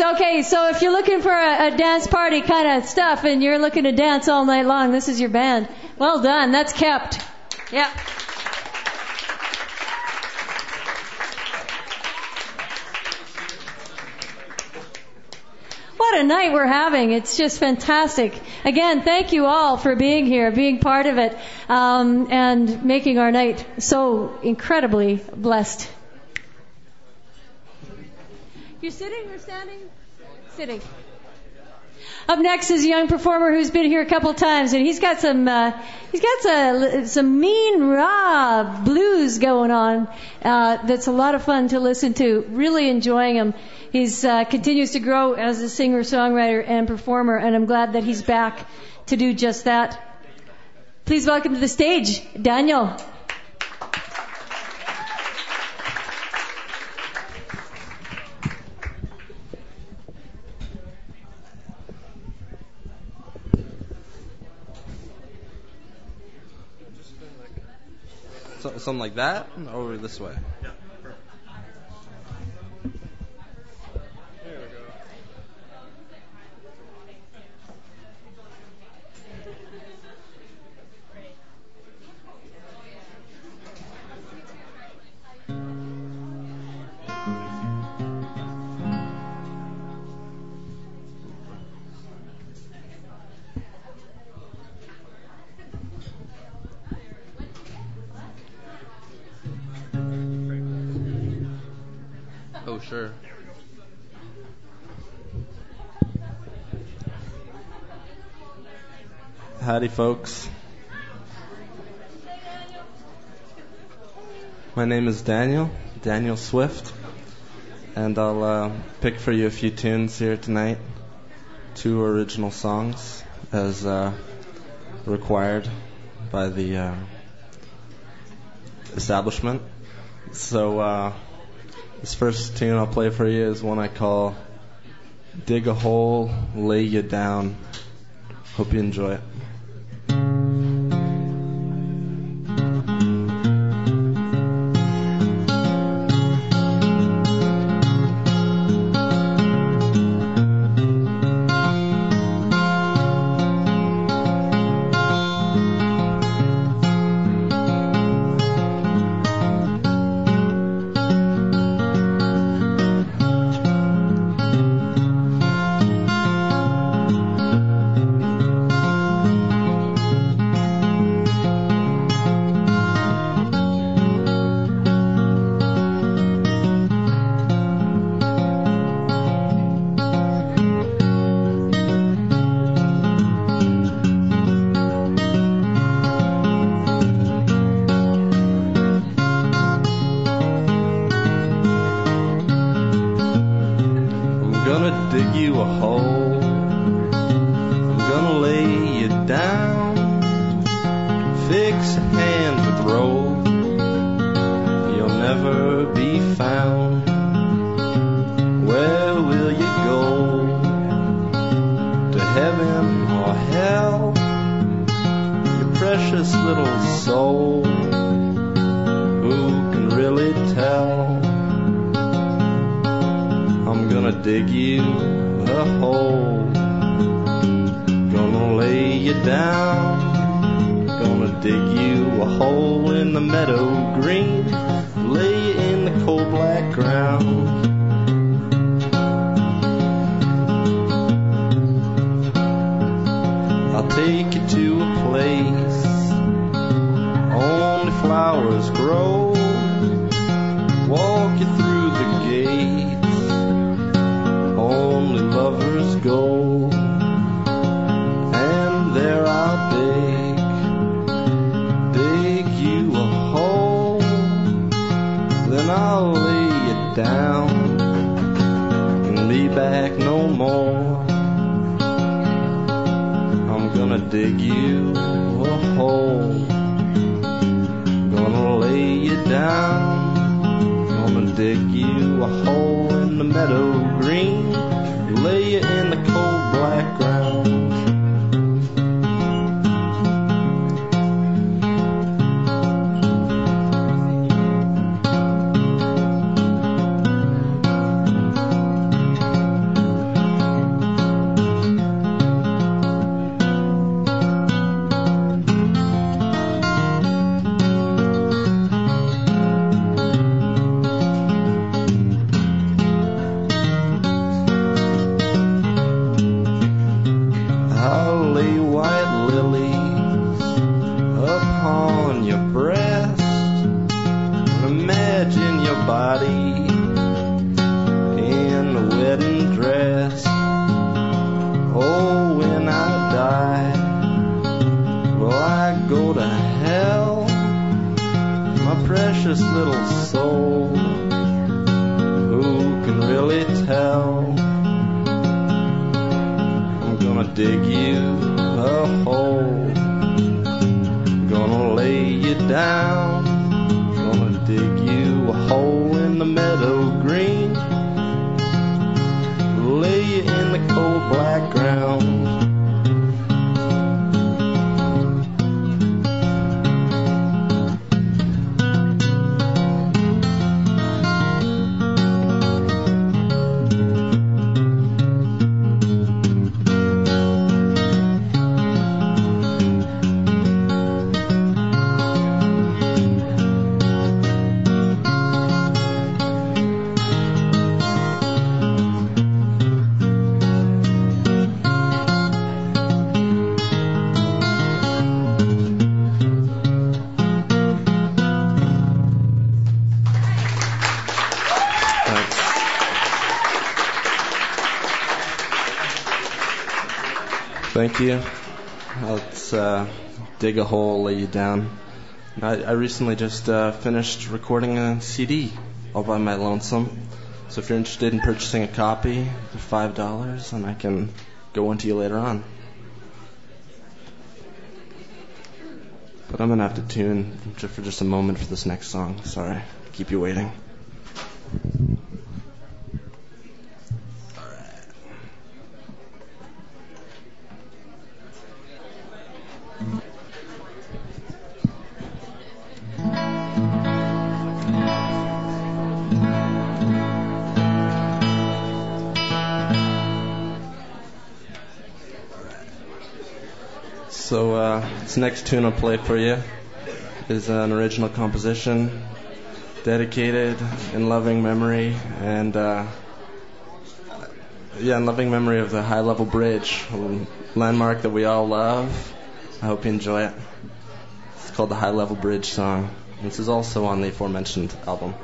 Okay. So, if you're looking for a, a dance party kind of stuff and you're looking to dance all night long, this is your band. Well done. That's kept. Yeah. What a night we're having. It's just fantastic. Again, thank you all for being here, being part of it, um, and making our night so incredibly blessed. You sitting or standing? Sitting. Up next is a young performer who's been here a couple times, and he's got some uh, he's got some, some mean raw blues going on. Uh, that's a lot of fun to listen to. Really enjoying him. He's uh, continues to grow as a singer, songwriter, and performer, and I'm glad that he's back to do just that. Please welcome to the stage, Daniel. Something like that, over this way. Oh, sure. Howdy, folks. My name is Daniel, Daniel Swift, and I'll uh, pick for you a few tunes here tonight. Two original songs, as uh, required by the uh, establishment. So, uh, this first tune I'll play for you is one I call Dig a Hole, Lay You Down. Hope you enjoy it. Gonna dig you a hole. Gonna lay you down. Gonna dig you a hole in the meadow green. Lay you in the cold black ground. Thank you. Let's uh, dig a hole, lay you down. I, I recently just uh, finished recording a CD all by my lonesome. So if you're interested in purchasing a copy, they're five dollars, and I can go one to you later on. But I'm gonna have to tune for just a moment for this next song. Sorry, keep you waiting. This next tune I'll play for you is an original composition dedicated in loving memory and uh, yeah, in loving memory of the High Level Bridge, landmark that we all love. I hope you enjoy it. It's called the High Level Bridge song. This is also on the aforementioned album.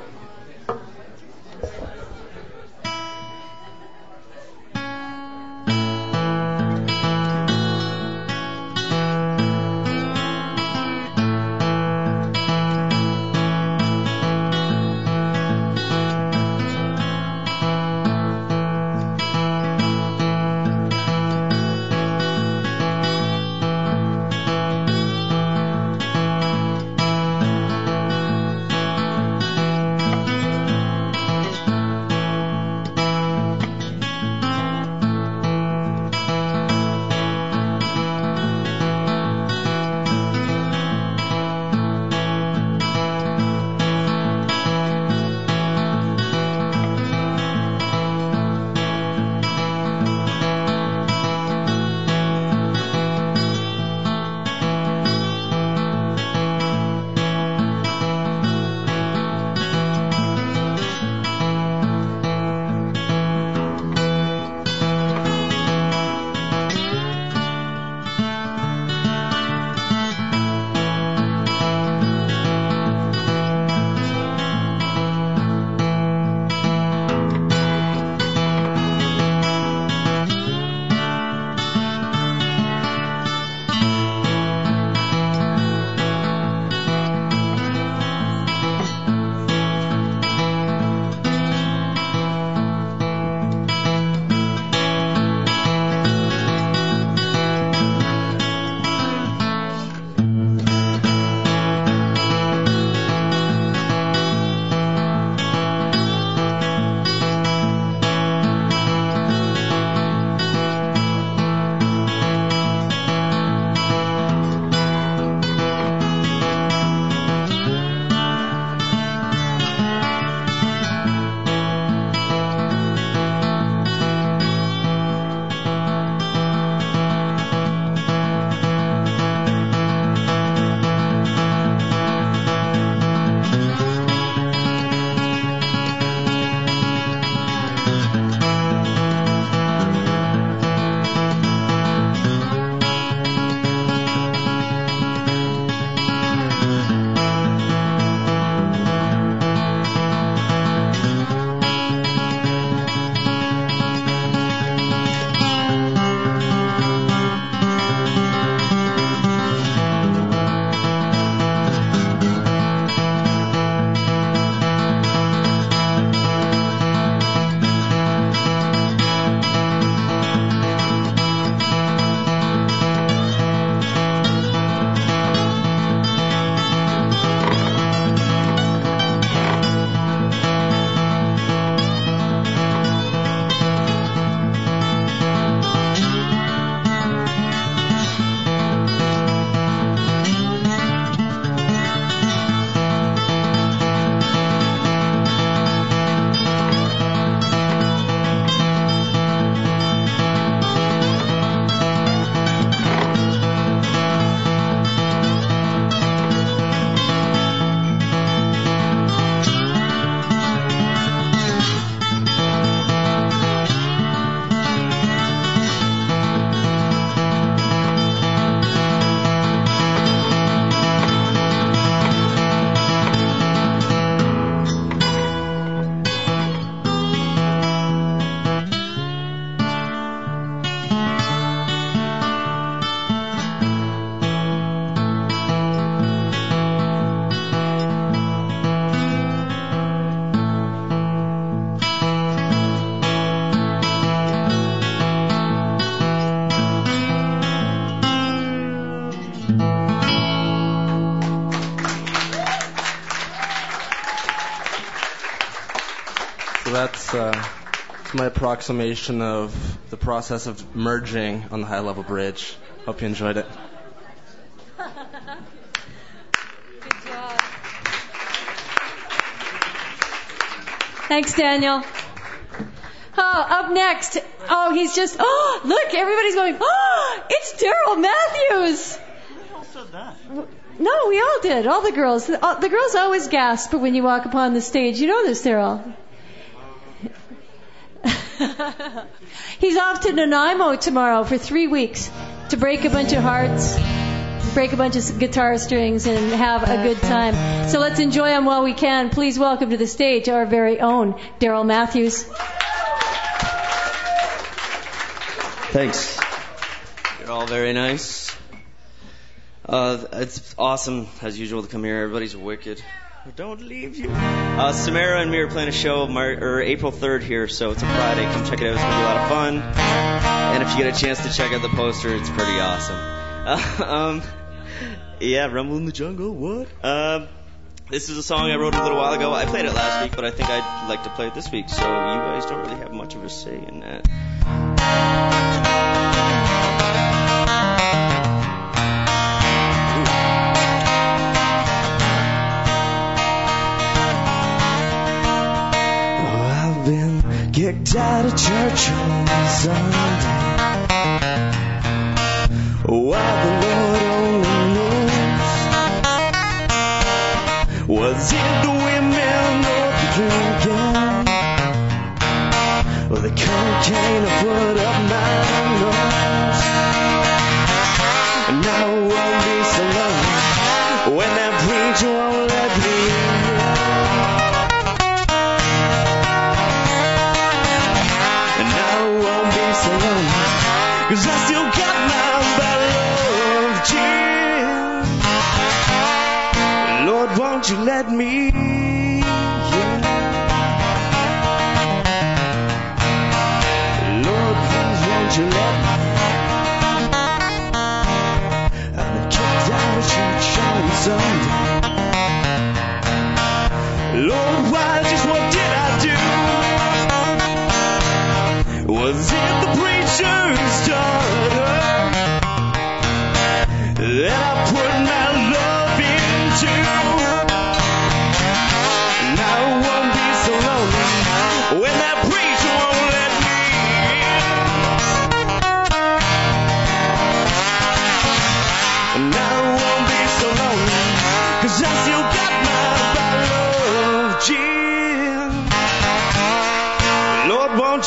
Uh, it's my approximation of the process of merging on the high level bridge. Hope you enjoyed it. Thanks, Daniel. Oh, up next. Oh, he's just. Oh, look, everybody's going. Oh, it's Daryl Matthews. Who all said that? No, we all did. All the girls. The girls always gasp when you walk upon the stage. You know this, Daryl. He's off to Nanaimo tomorrow for three weeks to break a bunch of hearts, break a bunch of guitar strings, and have a good time. So let's enjoy him while we can. Please welcome to the stage our very own Daryl Matthews. Thanks. You're all very nice. Uh, it's awesome, as usual, to come here. Everybody's wicked. Don't leave you. Uh, Samara and me are playing a show Mar- or April 3rd here, so it's a Friday. Come check it out. It's gonna be a lot of fun. And if you get a chance to check out the poster, it's pretty awesome. Uh, um, yeah, Rumble in the Jungle. What? Um, this is a song I wrote a little while ago. I played it last week, but I think I'd like to play it this week. So you guys don't really have much of a say in that. Kicked out of church on Sunday. Why the Lord only knows. Was it the women or the drinking? Or the cocaine put let me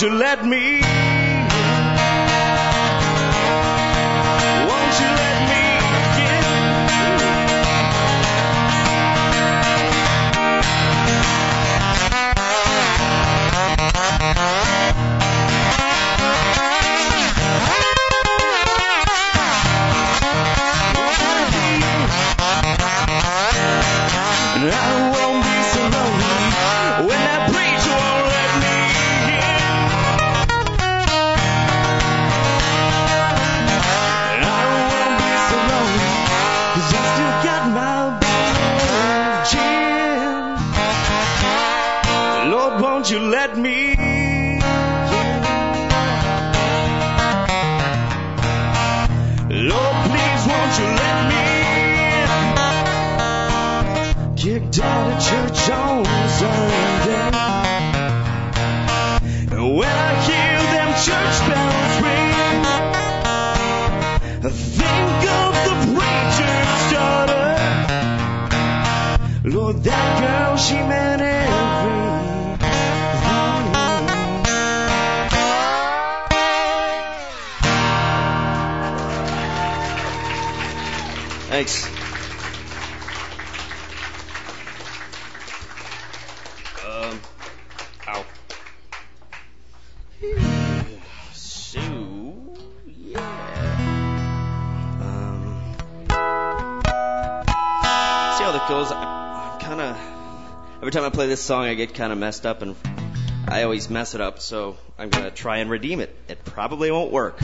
you let me? Play this song, I get kind of messed up, and I always mess it up. So I'm gonna try and redeem it. It probably won't work.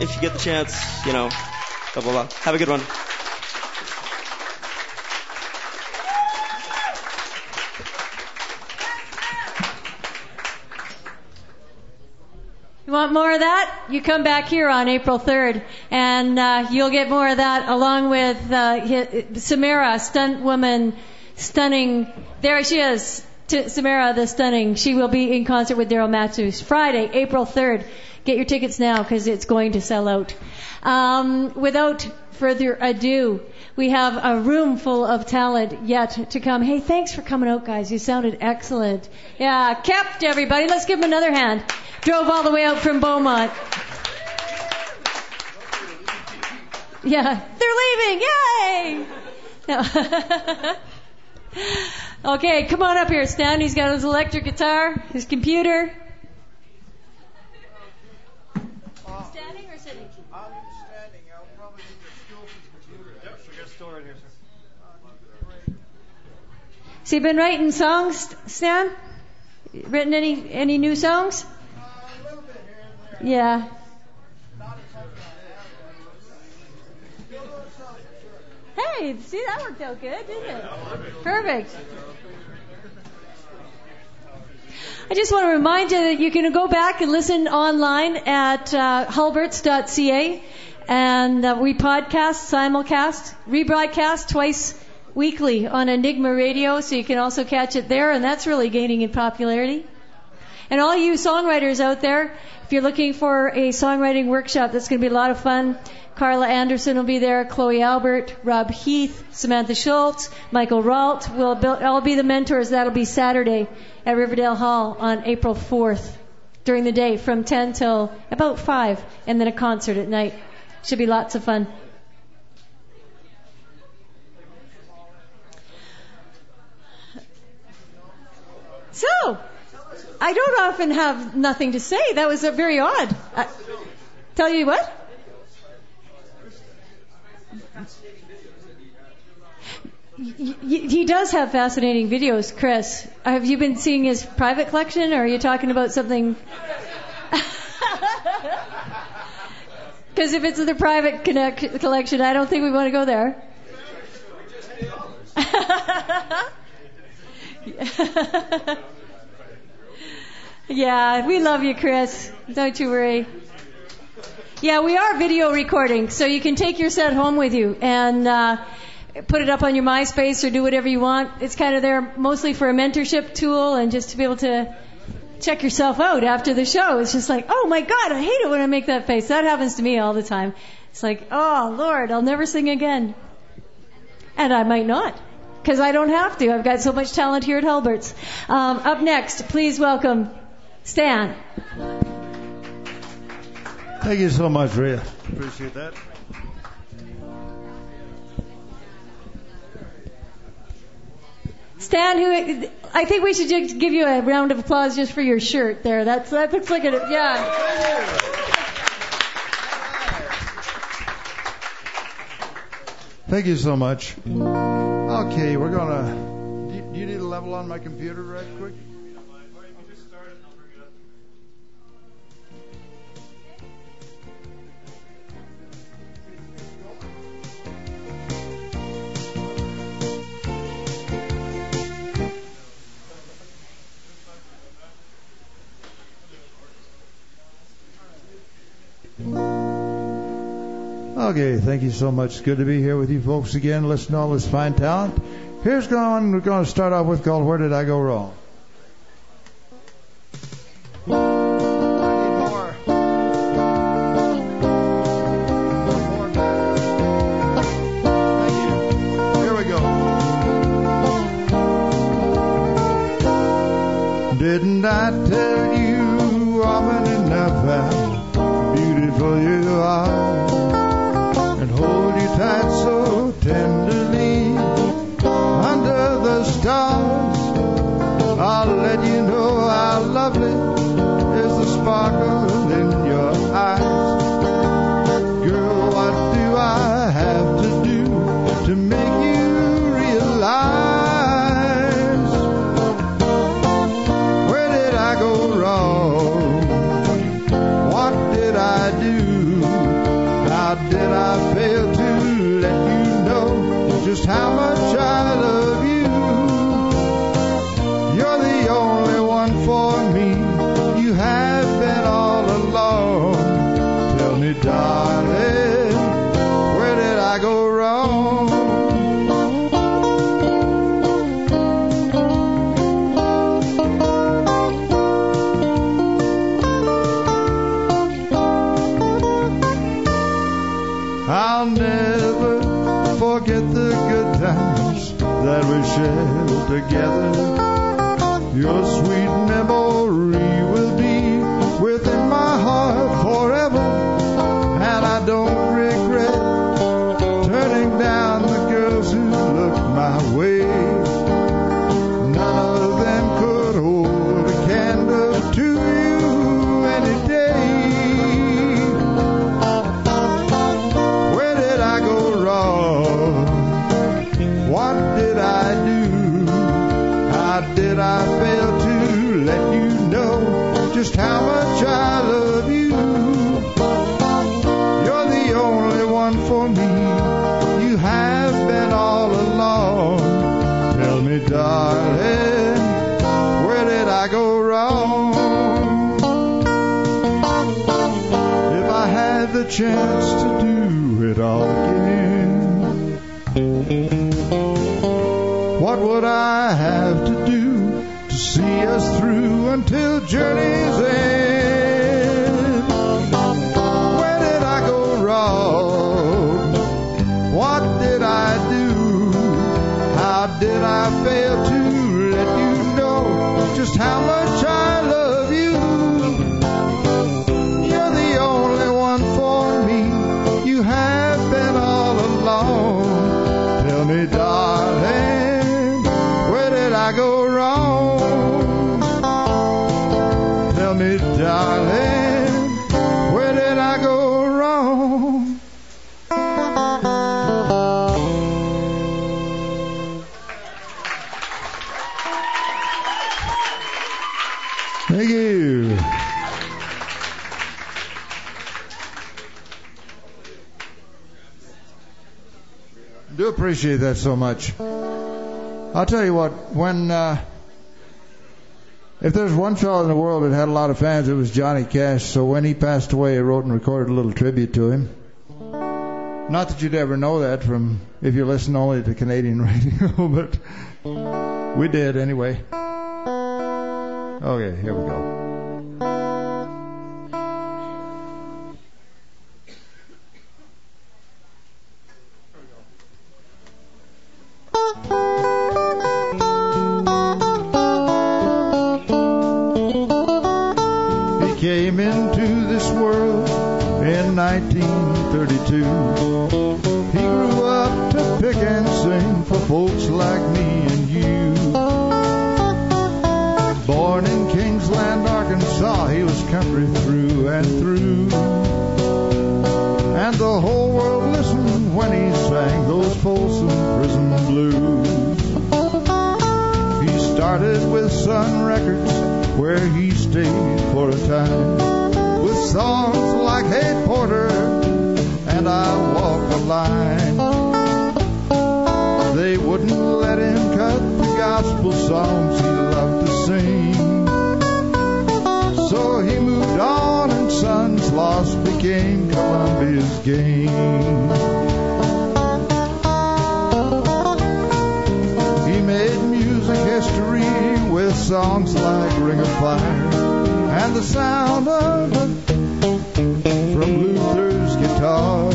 If you get the chance. You know, blah, blah, blah. Have a good one. You want more of that? You come back here on April 3rd, and uh, you'll get more of that along with uh, Samara, stunt woman, stunning. There she is, T- Samara the stunning. She will be in concert with Daryl Matthews Friday, April 3rd. Get your tickets now because it's going to sell out. Um, without further ado, we have a room full of talent yet to come. Hey, thanks for coming out, guys. You sounded excellent. Yeah, kept everybody. Let's give them another hand. Drove all the way out from Beaumont. Yeah, they're leaving. Yay! okay, come on up here, Stan. He's got his electric guitar, his computer. Standing or sitting? I'm standing. I'll probably need to steal his computer. Yep, we got store right here, sir. So you been writing songs, Stan? Written any any new songs? Yeah. Hey, see that worked out good, didn't it? Perfect. I just want to remind you that you can go back and listen online at uh, halberts.ca, and uh, we podcast, simulcast, rebroadcast twice weekly on Enigma Radio, so you can also catch it there, and that's really gaining in popularity. And all you songwriters out there, if you're looking for a songwriting workshop, that's going to be a lot of fun. Carla Anderson will be there, Chloe Albert, Rob Heath, Samantha Schultz, Michael Rault will all be the mentors. That'll be Saturday at Riverdale Hall on April 4th during the day from 10 till about 5, and then a concert at night. Should be lots of fun. So, I don't often have nothing to say. That was very odd. Uh, tell you what? He does have fascinating videos, Chris. Have you been seeing his private collection, or are you talking about something? Because if it's the private connect- collection, I don't think we want to go there. yeah, we love you, Chris. Don't you worry. Yeah, we are video recording, so you can take your set home with you and uh, put it up on your MySpace or do whatever you want. It's kind of there mostly for a mentorship tool and just to be able to check yourself out after the show. It's just like, oh my God, I hate it when I make that face. That happens to me all the time. It's like, oh Lord, I'll never sing again. And I might not, because I don't have to. I've got so much talent here at Halbert's. Um, up next, please welcome Stan. Thank you so much, Rhea. Appreciate that. Stan, who I think we should just give you a round of applause just for your shirt there. That's that looks like a yeah. Thank you so much. Okay, we're gonna. Do you, do you need a level on my computer, right quick? Okay, thank you so much. Good to be here with you folks again. Listen to all this fine talent. Here's one we're going to start off with called Where Did I Go Wrong? Didn't I tell you stars. I'll let you know how lovely is the sparkle in your eyes. Girl, what do I have to do to make you realize? Where did I go wrong? What did I do? How did I fail to let you know just how together. Chance to do it all again, what would I have to do to see us through until journey's end? Appreciate that so much. I'll tell you what, when uh, If there's one fellow in the world that had a lot of fans, it was Johnny Cash. So when he passed away, I wrote and recorded a little tribute to him. Not that you'd ever know that from if you listen only to Canadian radio, but we did anyway. Okay, here we go. Where he stayed for a time, with songs like Hey Porter and I Walk the Line. They wouldn't let him cut the gospel songs he loved to sing. So he moved on and Sun's Lost became Columbia's game. Songs like Ring of Fire and the sound of from Luther's guitar.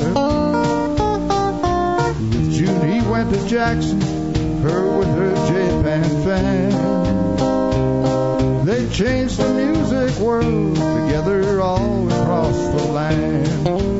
With June he went to Jackson, her with her J-Pan fan. They changed the music world together all across the land.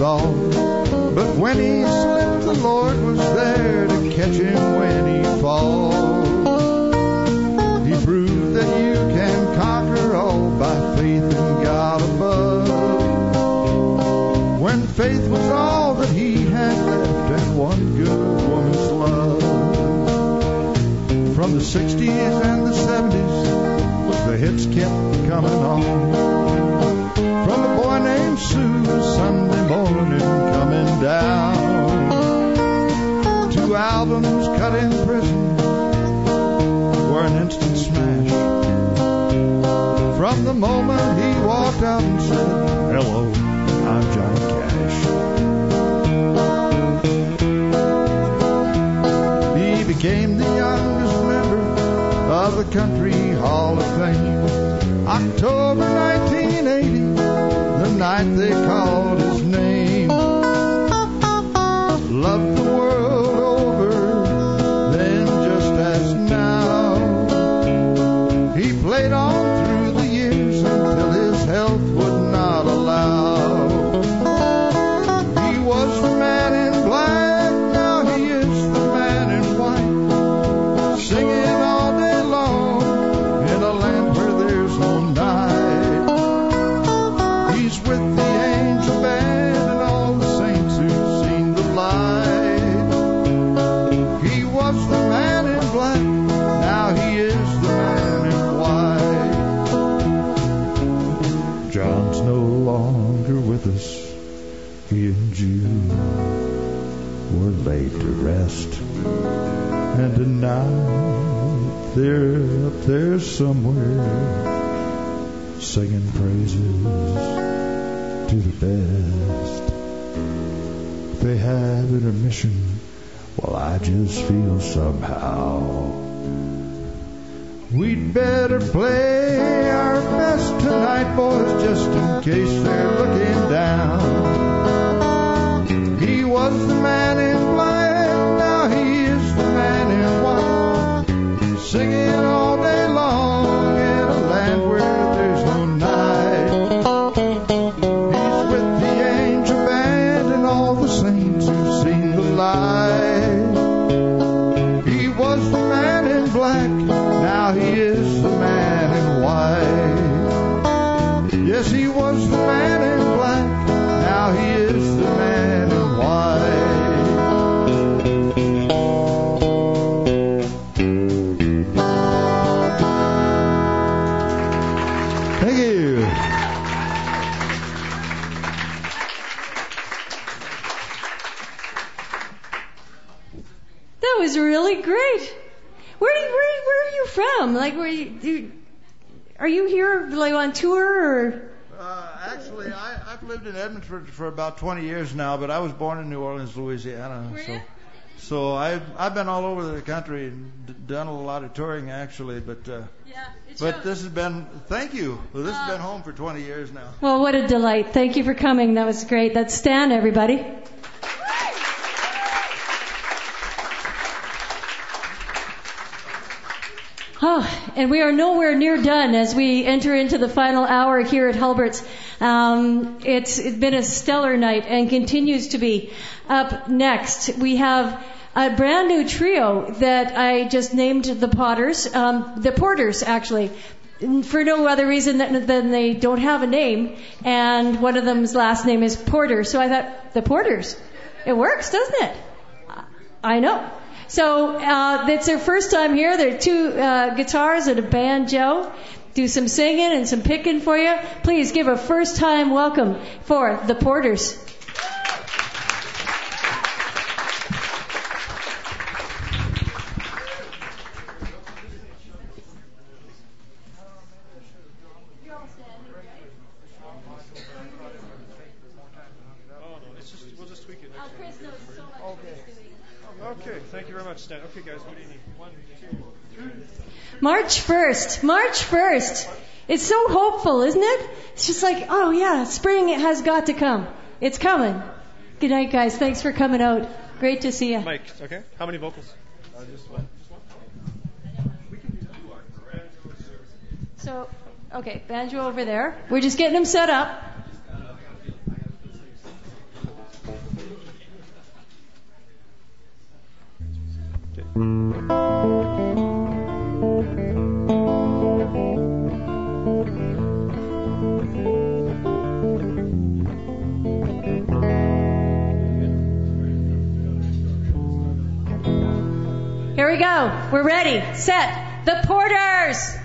All. But when he slipped, the Lord was there to catch him when he falls. He proved that you can conquer all by faith in God above. When faith was all that he had left and one good woman's love. From the 60s and the 70s, the hits kept coming on. Coming down. Two albums cut in prison were an instant smash. From the moment he walked out and said, Hello, I'm Johnny Cash. He became the youngest member of the Country laid to rest. And tonight they're up there somewhere singing praises to the best. They have intermission. Well, I just feel somehow we'd better play our best tonight, boys, just in case they're looking down. Singing all from? Like where you, you are you here like on tour or? Uh, actually, I, I've lived in Edmonton for about 20 years now, but I was born in New Orleans, Louisiana. Were so, you? so I've I've been all over the country and d- done a lot of touring actually, but uh, Yeah, but shows. this has been thank you. Well, this Uh, has been home for 20 years now. Well, what a delight. Thank you for coming. That was great. That's Stan, everybody. Oh, and we are nowhere near done as we enter into the final hour here at Halbert's. Um, it's, it's been a stellar night and continues to be. Up next, we have a brand new trio that I just named the Potters, um, the Porters actually, for no other reason than they don't have a name, and one of them's last name is Porter. So I thought the Porters, it works, doesn't it? I know. So uh, it's their first time here. There are two uh, guitars and a banjo. Do some singing and some picking for you. Please give a first time welcome for the Porters. we'll just tweak it. Okay, thank you very much, Stan. Okay, guys, what do you need? One, two, three. March 1st. March 1st. It's so hopeful, isn't it? It's just like, oh yeah, spring it has got to come. It's coming. Good night, guys. Thanks for coming out. Great to see you. Mike, okay? How many vocals? Uh, just one. So, okay, banjo over there. We're just getting them set up. Here we go. We're ready. Set. The Porters.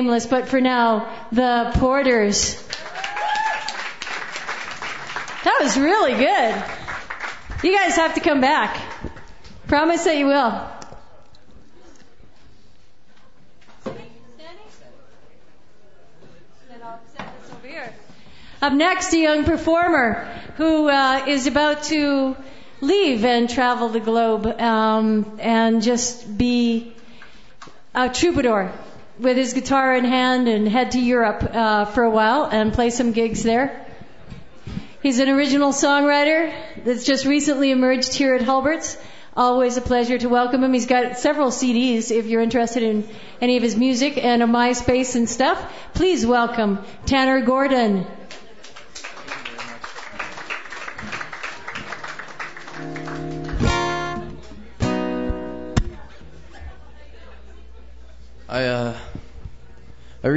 Nameless, but for now, the Porters. That was really good. You guys have to come back. Promise that you will. Up next, a young performer who uh, is about to leave and travel the globe um, and just be a troubadour with his guitar in hand and head to Europe uh, for a while and play some gigs there. He's an original songwriter that's just recently emerged here at Halbert's. Always a pleasure to welcome him. He's got several CDs if you're interested in any of his music and a MySpace and stuff. Please welcome Tanner Gordon.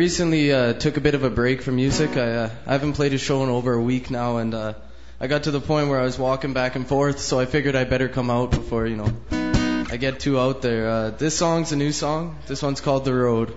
Recently uh, took a bit of a break from music. I uh, I haven't played a show in over a week now, and uh, I got to the point where I was walking back and forth. So I figured I better come out before you know I get too out there. Uh, this song's a new song. This one's called The Road.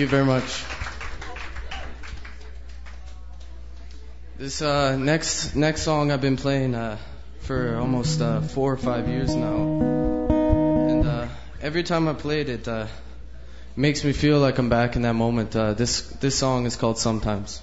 you very much. This uh, next next song I've been playing uh, for almost uh, four or five years now, and uh, every time I played it, uh, makes me feel like I'm back in that moment. Uh, this this song is called Sometimes.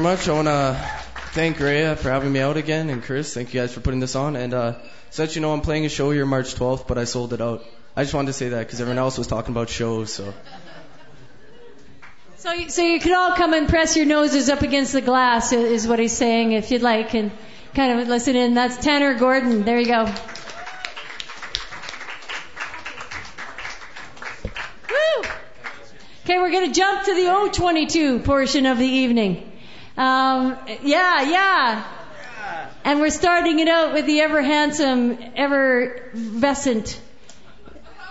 Very much. I want to thank Rhea for having me out again, and Chris, thank you guys for putting this on. And uh, so that you know, I'm playing a show here March 12th, but I sold it out. I just wanted to say that because everyone else was talking about shows. So So, so you could all come and press your noses up against the glass, is what he's saying, if you'd like, and kind of listen in. That's Tanner Gordon. There you go. Woo! Okay, we're going to jump to the O22 portion of the evening. Um, yeah, yeah. And we're starting it out with the ever handsome, ever vescent.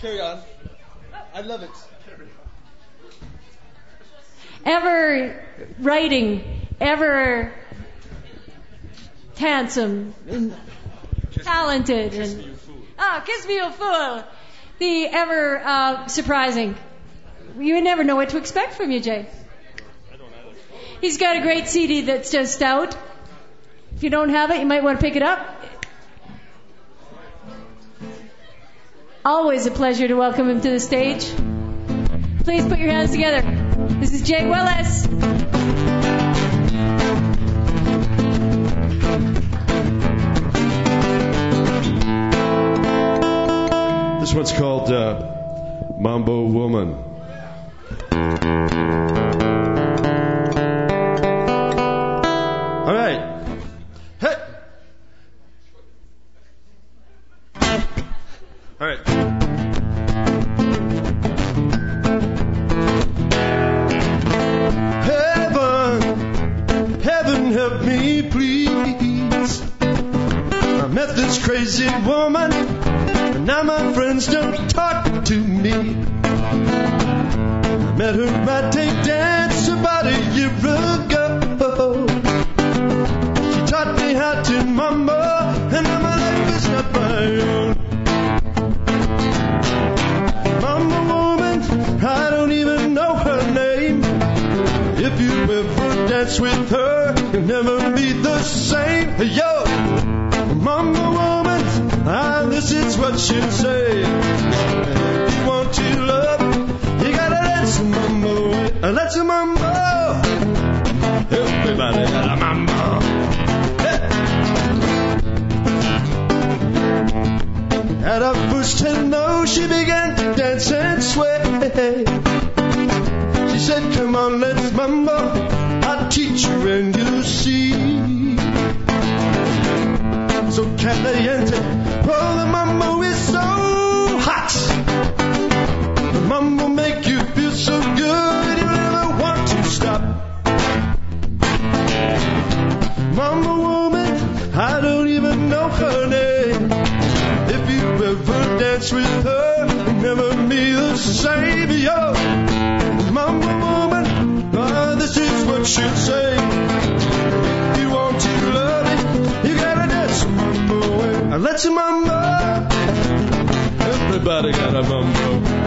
Carry on. I love it. ever writing, ever handsome, and talented, and ah, kiss me, you fool. The ever uh, surprising. You never know what to expect from you, Jay. He's got a great CD that's just out. If you don't have it, you might want to pick it up. Always a pleasure to welcome him to the stage. Please put your hands together. This is Jay Willis. This one's called uh, Mambo Woman. Crazy woman, and now my friends don't talk to me. I met her at a dance about a year ago. She taught me how to mumble, and now my life is not my own. Mama woman, I don't even know her name. If you ever dance with her, you'll never be the same. Yo, mama woman, ah, this is what she'll say. If you want to love, you gotta let some mambo, uh, let some mambo. Everybody got a mambo. At her first hello, she began to dance and sway. She said, Come on, let's mambo. I'll teach you and you'll see. So caliente, oh, the mambo is so hot. The mambo make you feel so good, you never want to stop. Mama woman, I don't even know her name. If you ever dance with her, you'll never be the same. Yo, Mama woman, ah, this is what she'll say. And let you mambo. Everybody got a mambo.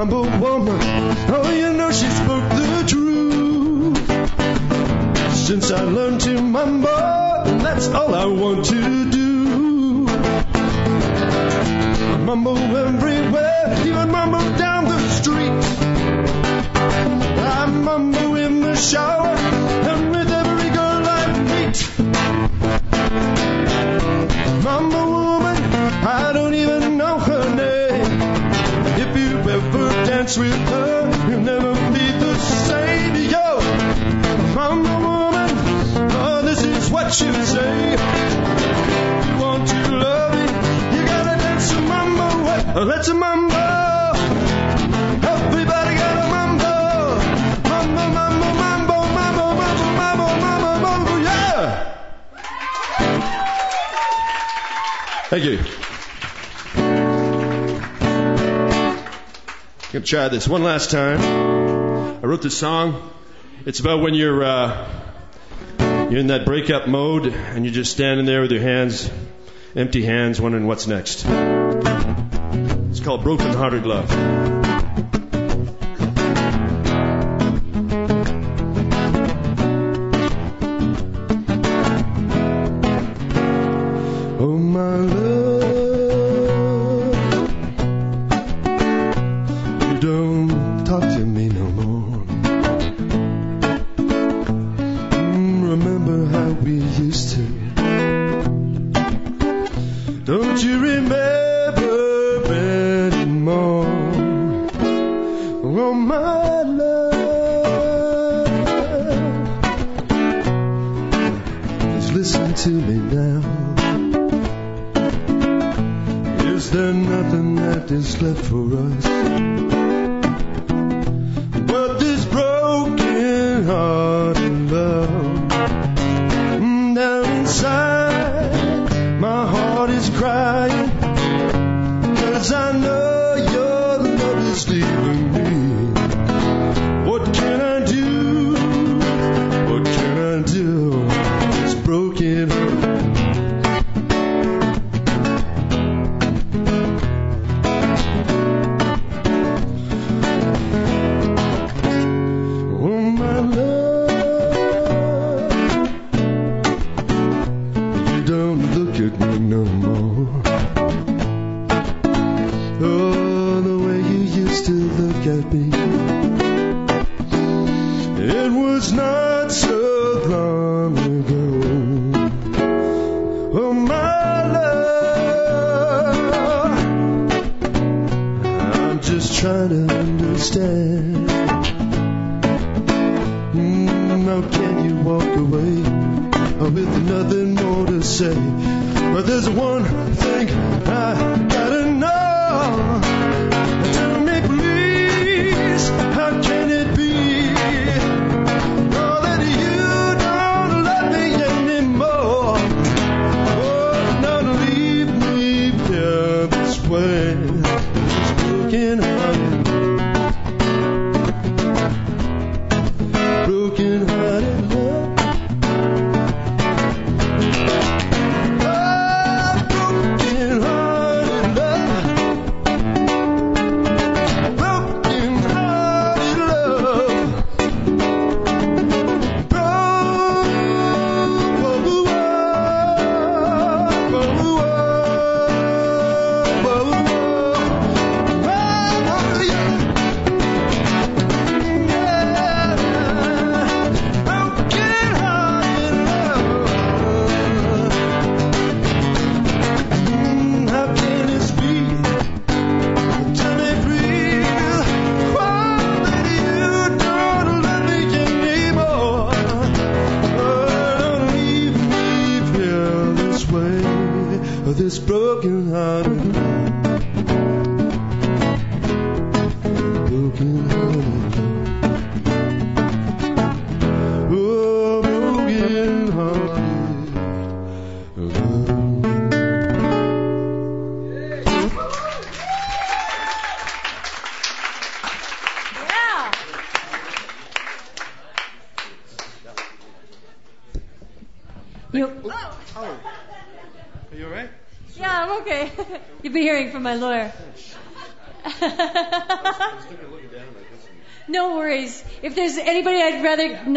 Mambo woman, oh, you know she spoke the truth. Since I learned to mumble, that's all I want to do. Mumble everywhere, even mumble down the street. I mambo in the shower ever with her, you'll never be the same. Yo, mama woman, oh, this is what you say. You want to love it, you gotta dance some mambo. Let's a mambo. Everybody got a mambo. Mambo, mambo, mambo, mambo, mambo, mambo, mambo, mambo, yeah. Thank you. Gonna try this one last time. I wrote this song. It's about when you're uh, you're in that breakup mode and you're just standing there with your hands empty hands, wondering what's next. It's called Broken Hearted Love.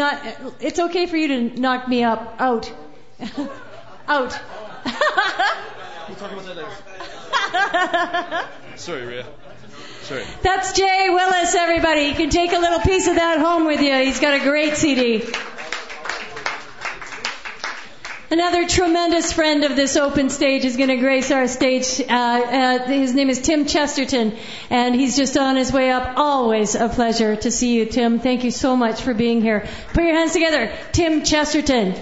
Not, it's okay for you to knock me up, out. out. We'll talk about that later. Sorry, Ria. Sorry. That's Jay Willis, everybody. You can take a little piece of that home with you. He's got a great CD. Another tremendous friend of this open stage is going to grace our stage. Uh, uh, his name is Tim Chesterton, and he's just on his way up. Always a pleasure to see you, Tim. Thank you so much for being here. Put your hands together. Tim Chesterton. Is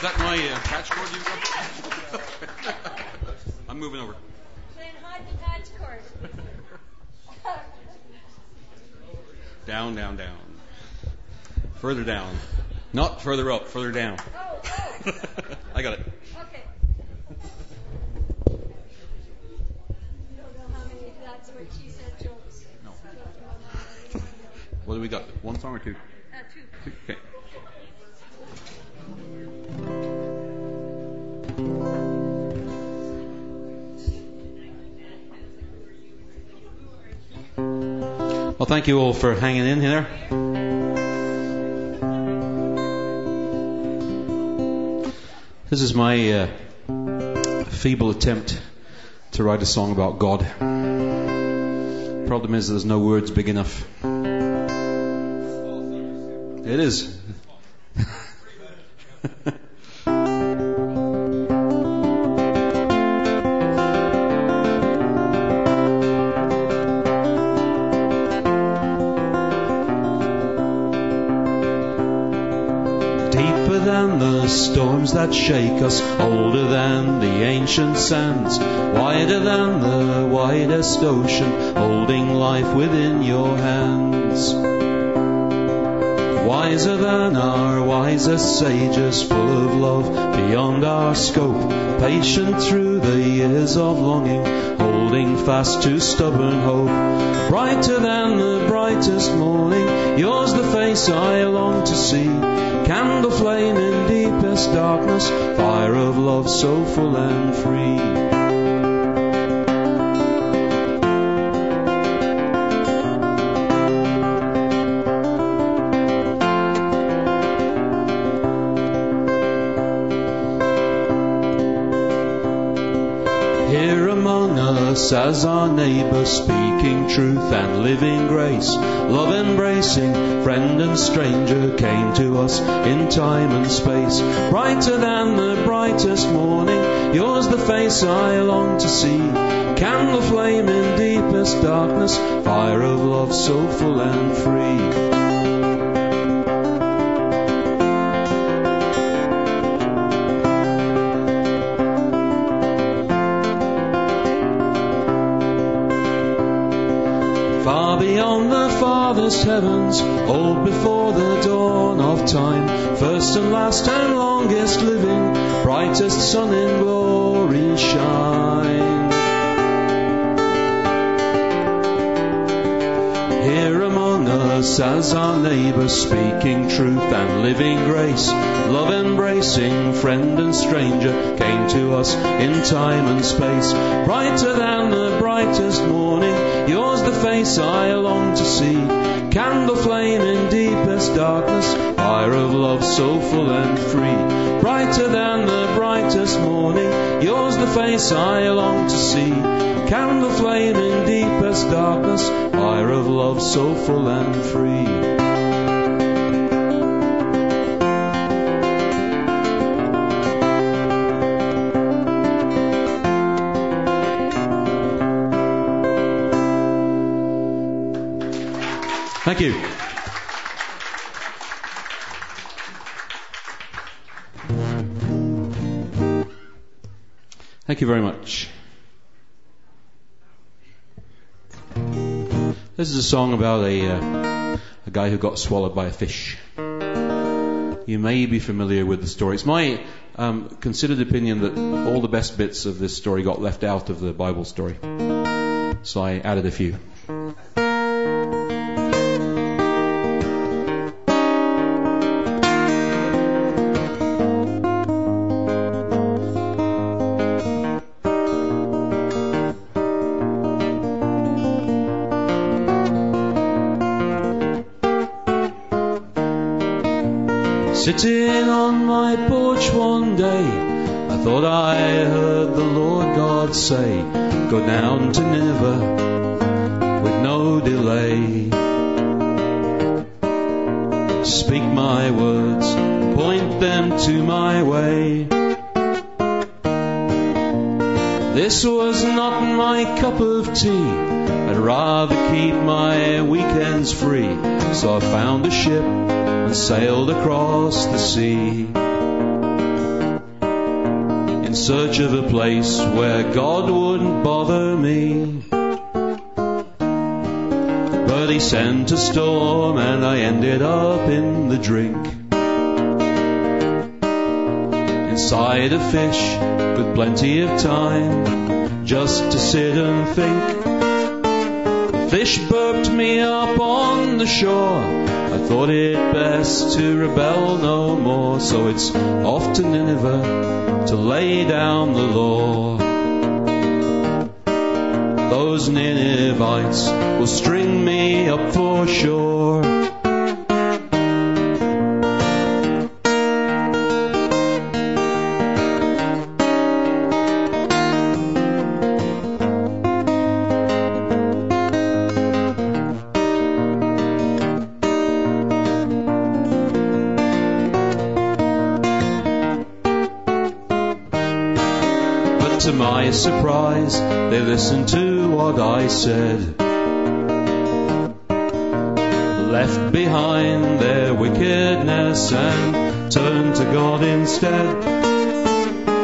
that my uh, patch cord you've got? I'm moving over. Down, down, down. Further down. Not further up, further down. Oh, oh. I got it. What do we got? One song or two? Uh, two. Okay. Well, thank you all for hanging in here. This is my uh, feeble attempt to write a song about God. Problem is, there's no words big enough. It is. Shake us, older than the ancient sands, wider than the widest ocean, holding life within your hands. Wiser than our wisest sages, full of love beyond our scope, patient through the years of longing, holding fast to stubborn hope. Brighter than the brightest morning, yours the face I long to see. Candle flame in deepest darkness, fire of love so full and free. Here among us as our neighbour, speaking truth and living grace, love embracing, friend and stranger came to us in time and space. Brighter than the brightest morning, yours the face I long to see. Candle flame in deepest darkness, fire of love so full and free. Heavens, old before the dawn of time, first and last and longest living, brightest sun in glory shine. Here among us as our neighbour, speaking truth and living grace, love embracing, friend and stranger, came to us in time and space. Brighter than the brightest morning, yours the face I long to see. Candle flame in deepest darkness, fire of love so full and free. Brighter than the brightest morning, yours the face I long to see. Candle flame in deepest darkness, fire of love so full and free. Thank you very much. This is a song about a, uh, a guy who got swallowed by a fish. You may be familiar with the story. It's my um, considered opinion that all the best bits of this story got left out of the Bible story. So I added a few. To Nineveh search of a place where God wouldn't bother me. But he sent a storm and I ended up in the drink. Inside a fish with plenty of time just to sit and think. The fish burped me up on the shore. I thought it best to rebel no more, so it's off to Nineveh to lay down the law. Those Ninevites will string me up for sure. To my surprise, they listened to what I said. Left behind their wickedness and turned to God instead.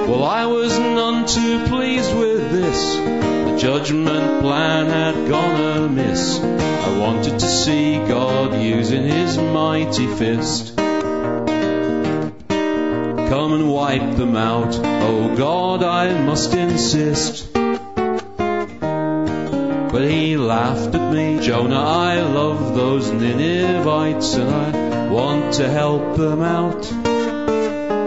Well, I was none too pleased with this. The judgment plan had gone amiss. I wanted to see God using his mighty fist. Come and wipe them out. Oh God, I must insist. But he laughed at me. Jonah, I love those Ninevites and I want to help them out.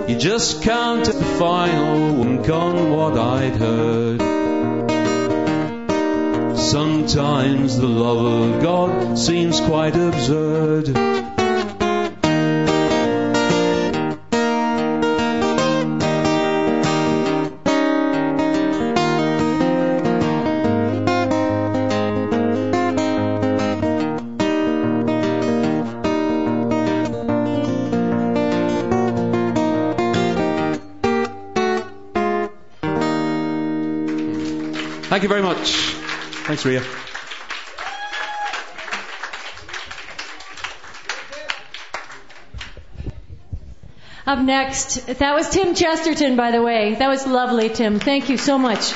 You just can't take the final wink on what I'd heard. Sometimes the love of God seems quite absurd. Thank you very much. Thanks, Ria. Up next, that was Tim Chesterton, by the way. That was lovely, Tim. Thank you so much.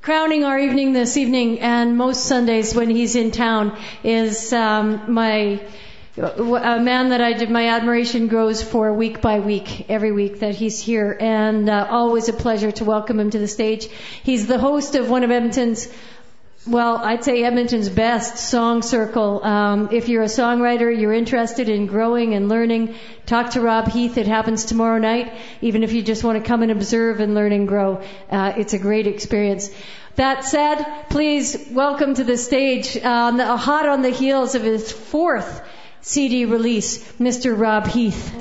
Crowning our evening this evening, and most Sundays when he's in town, is um, my a man that I did my admiration grows for week by week, every week that he's here, and uh, always a pleasure to welcome him to the stage. He's the host of one of Edmonton's well, I'd say Edmonton's best song circle. Um, if you're a songwriter, you're interested in growing and learning, talk to Rob Heath. It happens tomorrow night. Even if you just want to come and observe and learn and grow, uh, it's a great experience. That said, please welcome to the stage, um, hot on the heels of his fourth CD release, Mr. Rob Heath.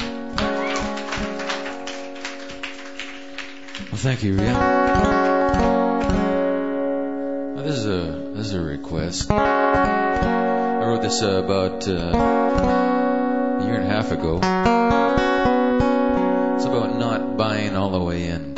Well, thank you, Ria. This is a this is a request. I wrote this uh, about uh, a year and a half ago. It's about not buying all the way into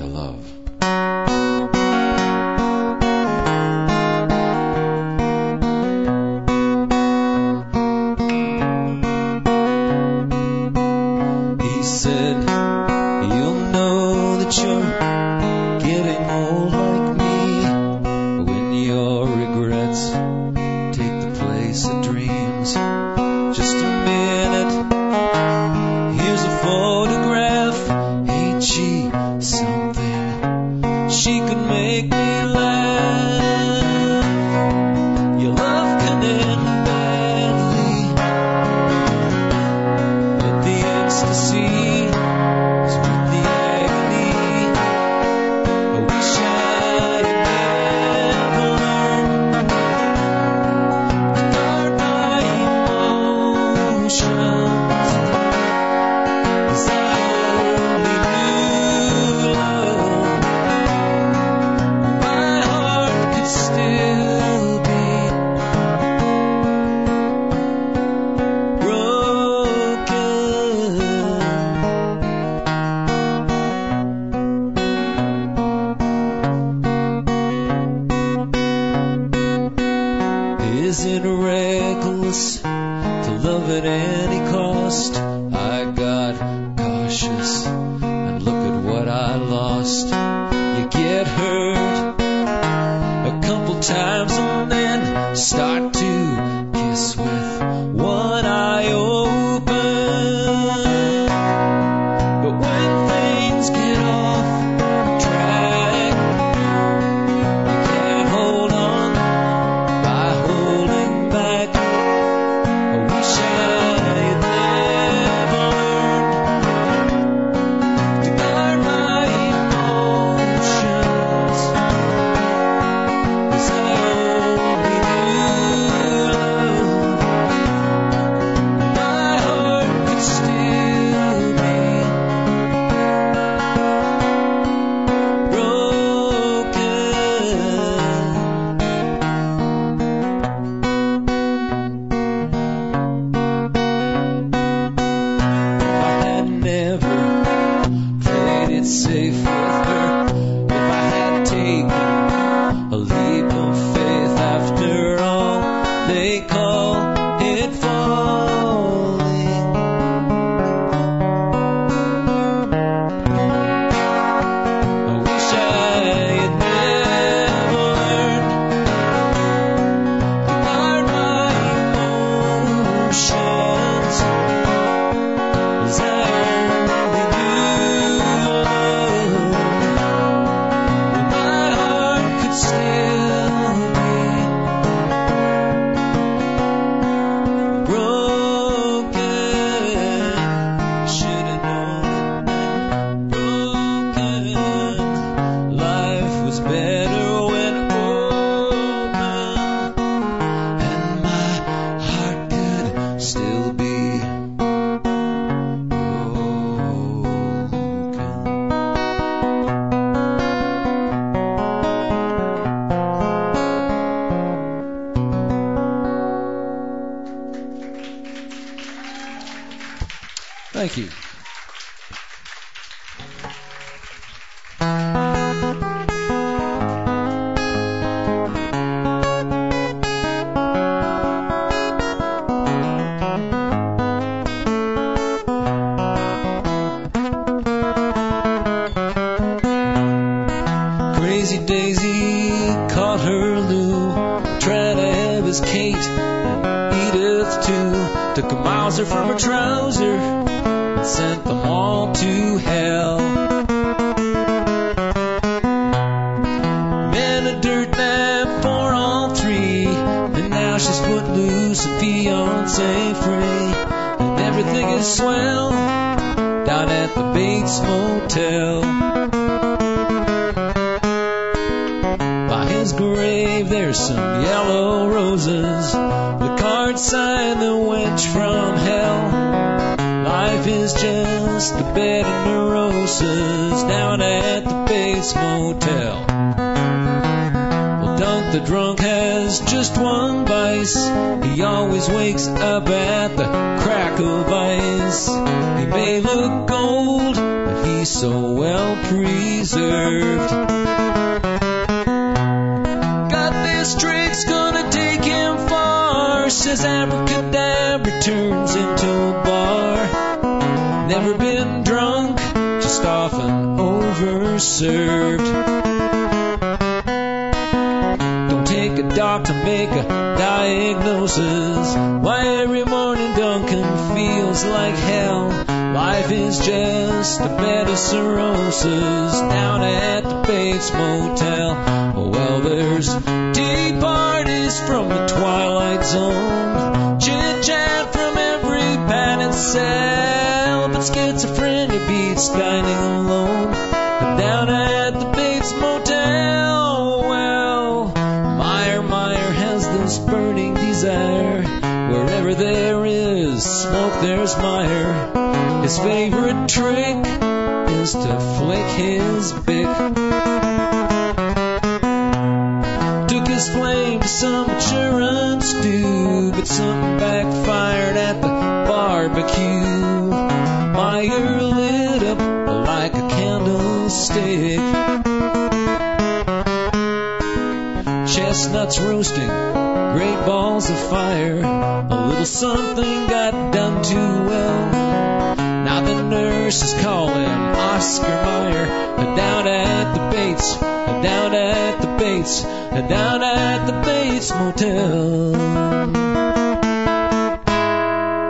nights down at the Bates Motel.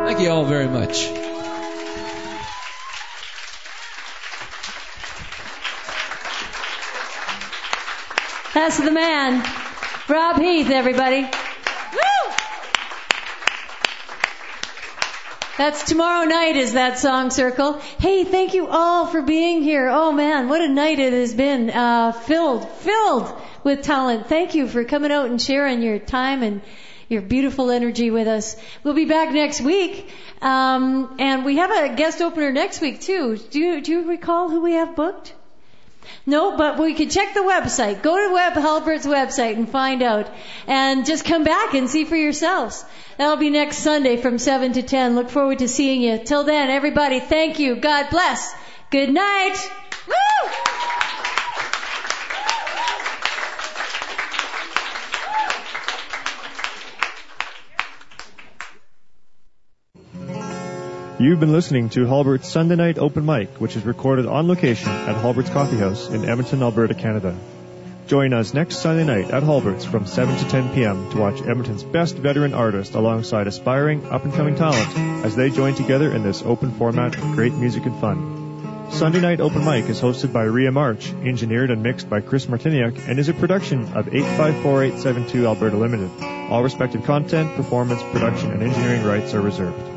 Thank you all very much. That's the man, Rob Heath, everybody. Woo! That's tomorrow night is that song circle. Hey, thank you all for being here. Oh man, what a night it has been. Uh, filled, filled with Talent. Thank you for coming out and sharing your time and your beautiful energy with us. We'll be back next week. Um, and we have a guest opener next week too. Do you, do you recall who we have booked? No, but we can check the website. Go to Web Halbert's website and find out. And just come back and see for yourselves. That'll be next Sunday from 7 to 10. Look forward to seeing you. Till then, everybody, thank you. God bless. Good night. You've been listening to Halbert's Sunday Night Open Mic, which is recorded on location at Halbert's Coffee House in Edmonton, Alberta, Canada. Join us next Sunday night at Halbert's from 7 to 10 p.m. to watch Edmonton's best veteran artist alongside aspiring up-and-coming talent as they join together in this open format of great music and fun. Sunday Night Open Mic is hosted by Ria March, engineered and mixed by Chris Martiniak, and is a production of 854872 Alberta Limited. All respective content, performance, production, and engineering rights are reserved.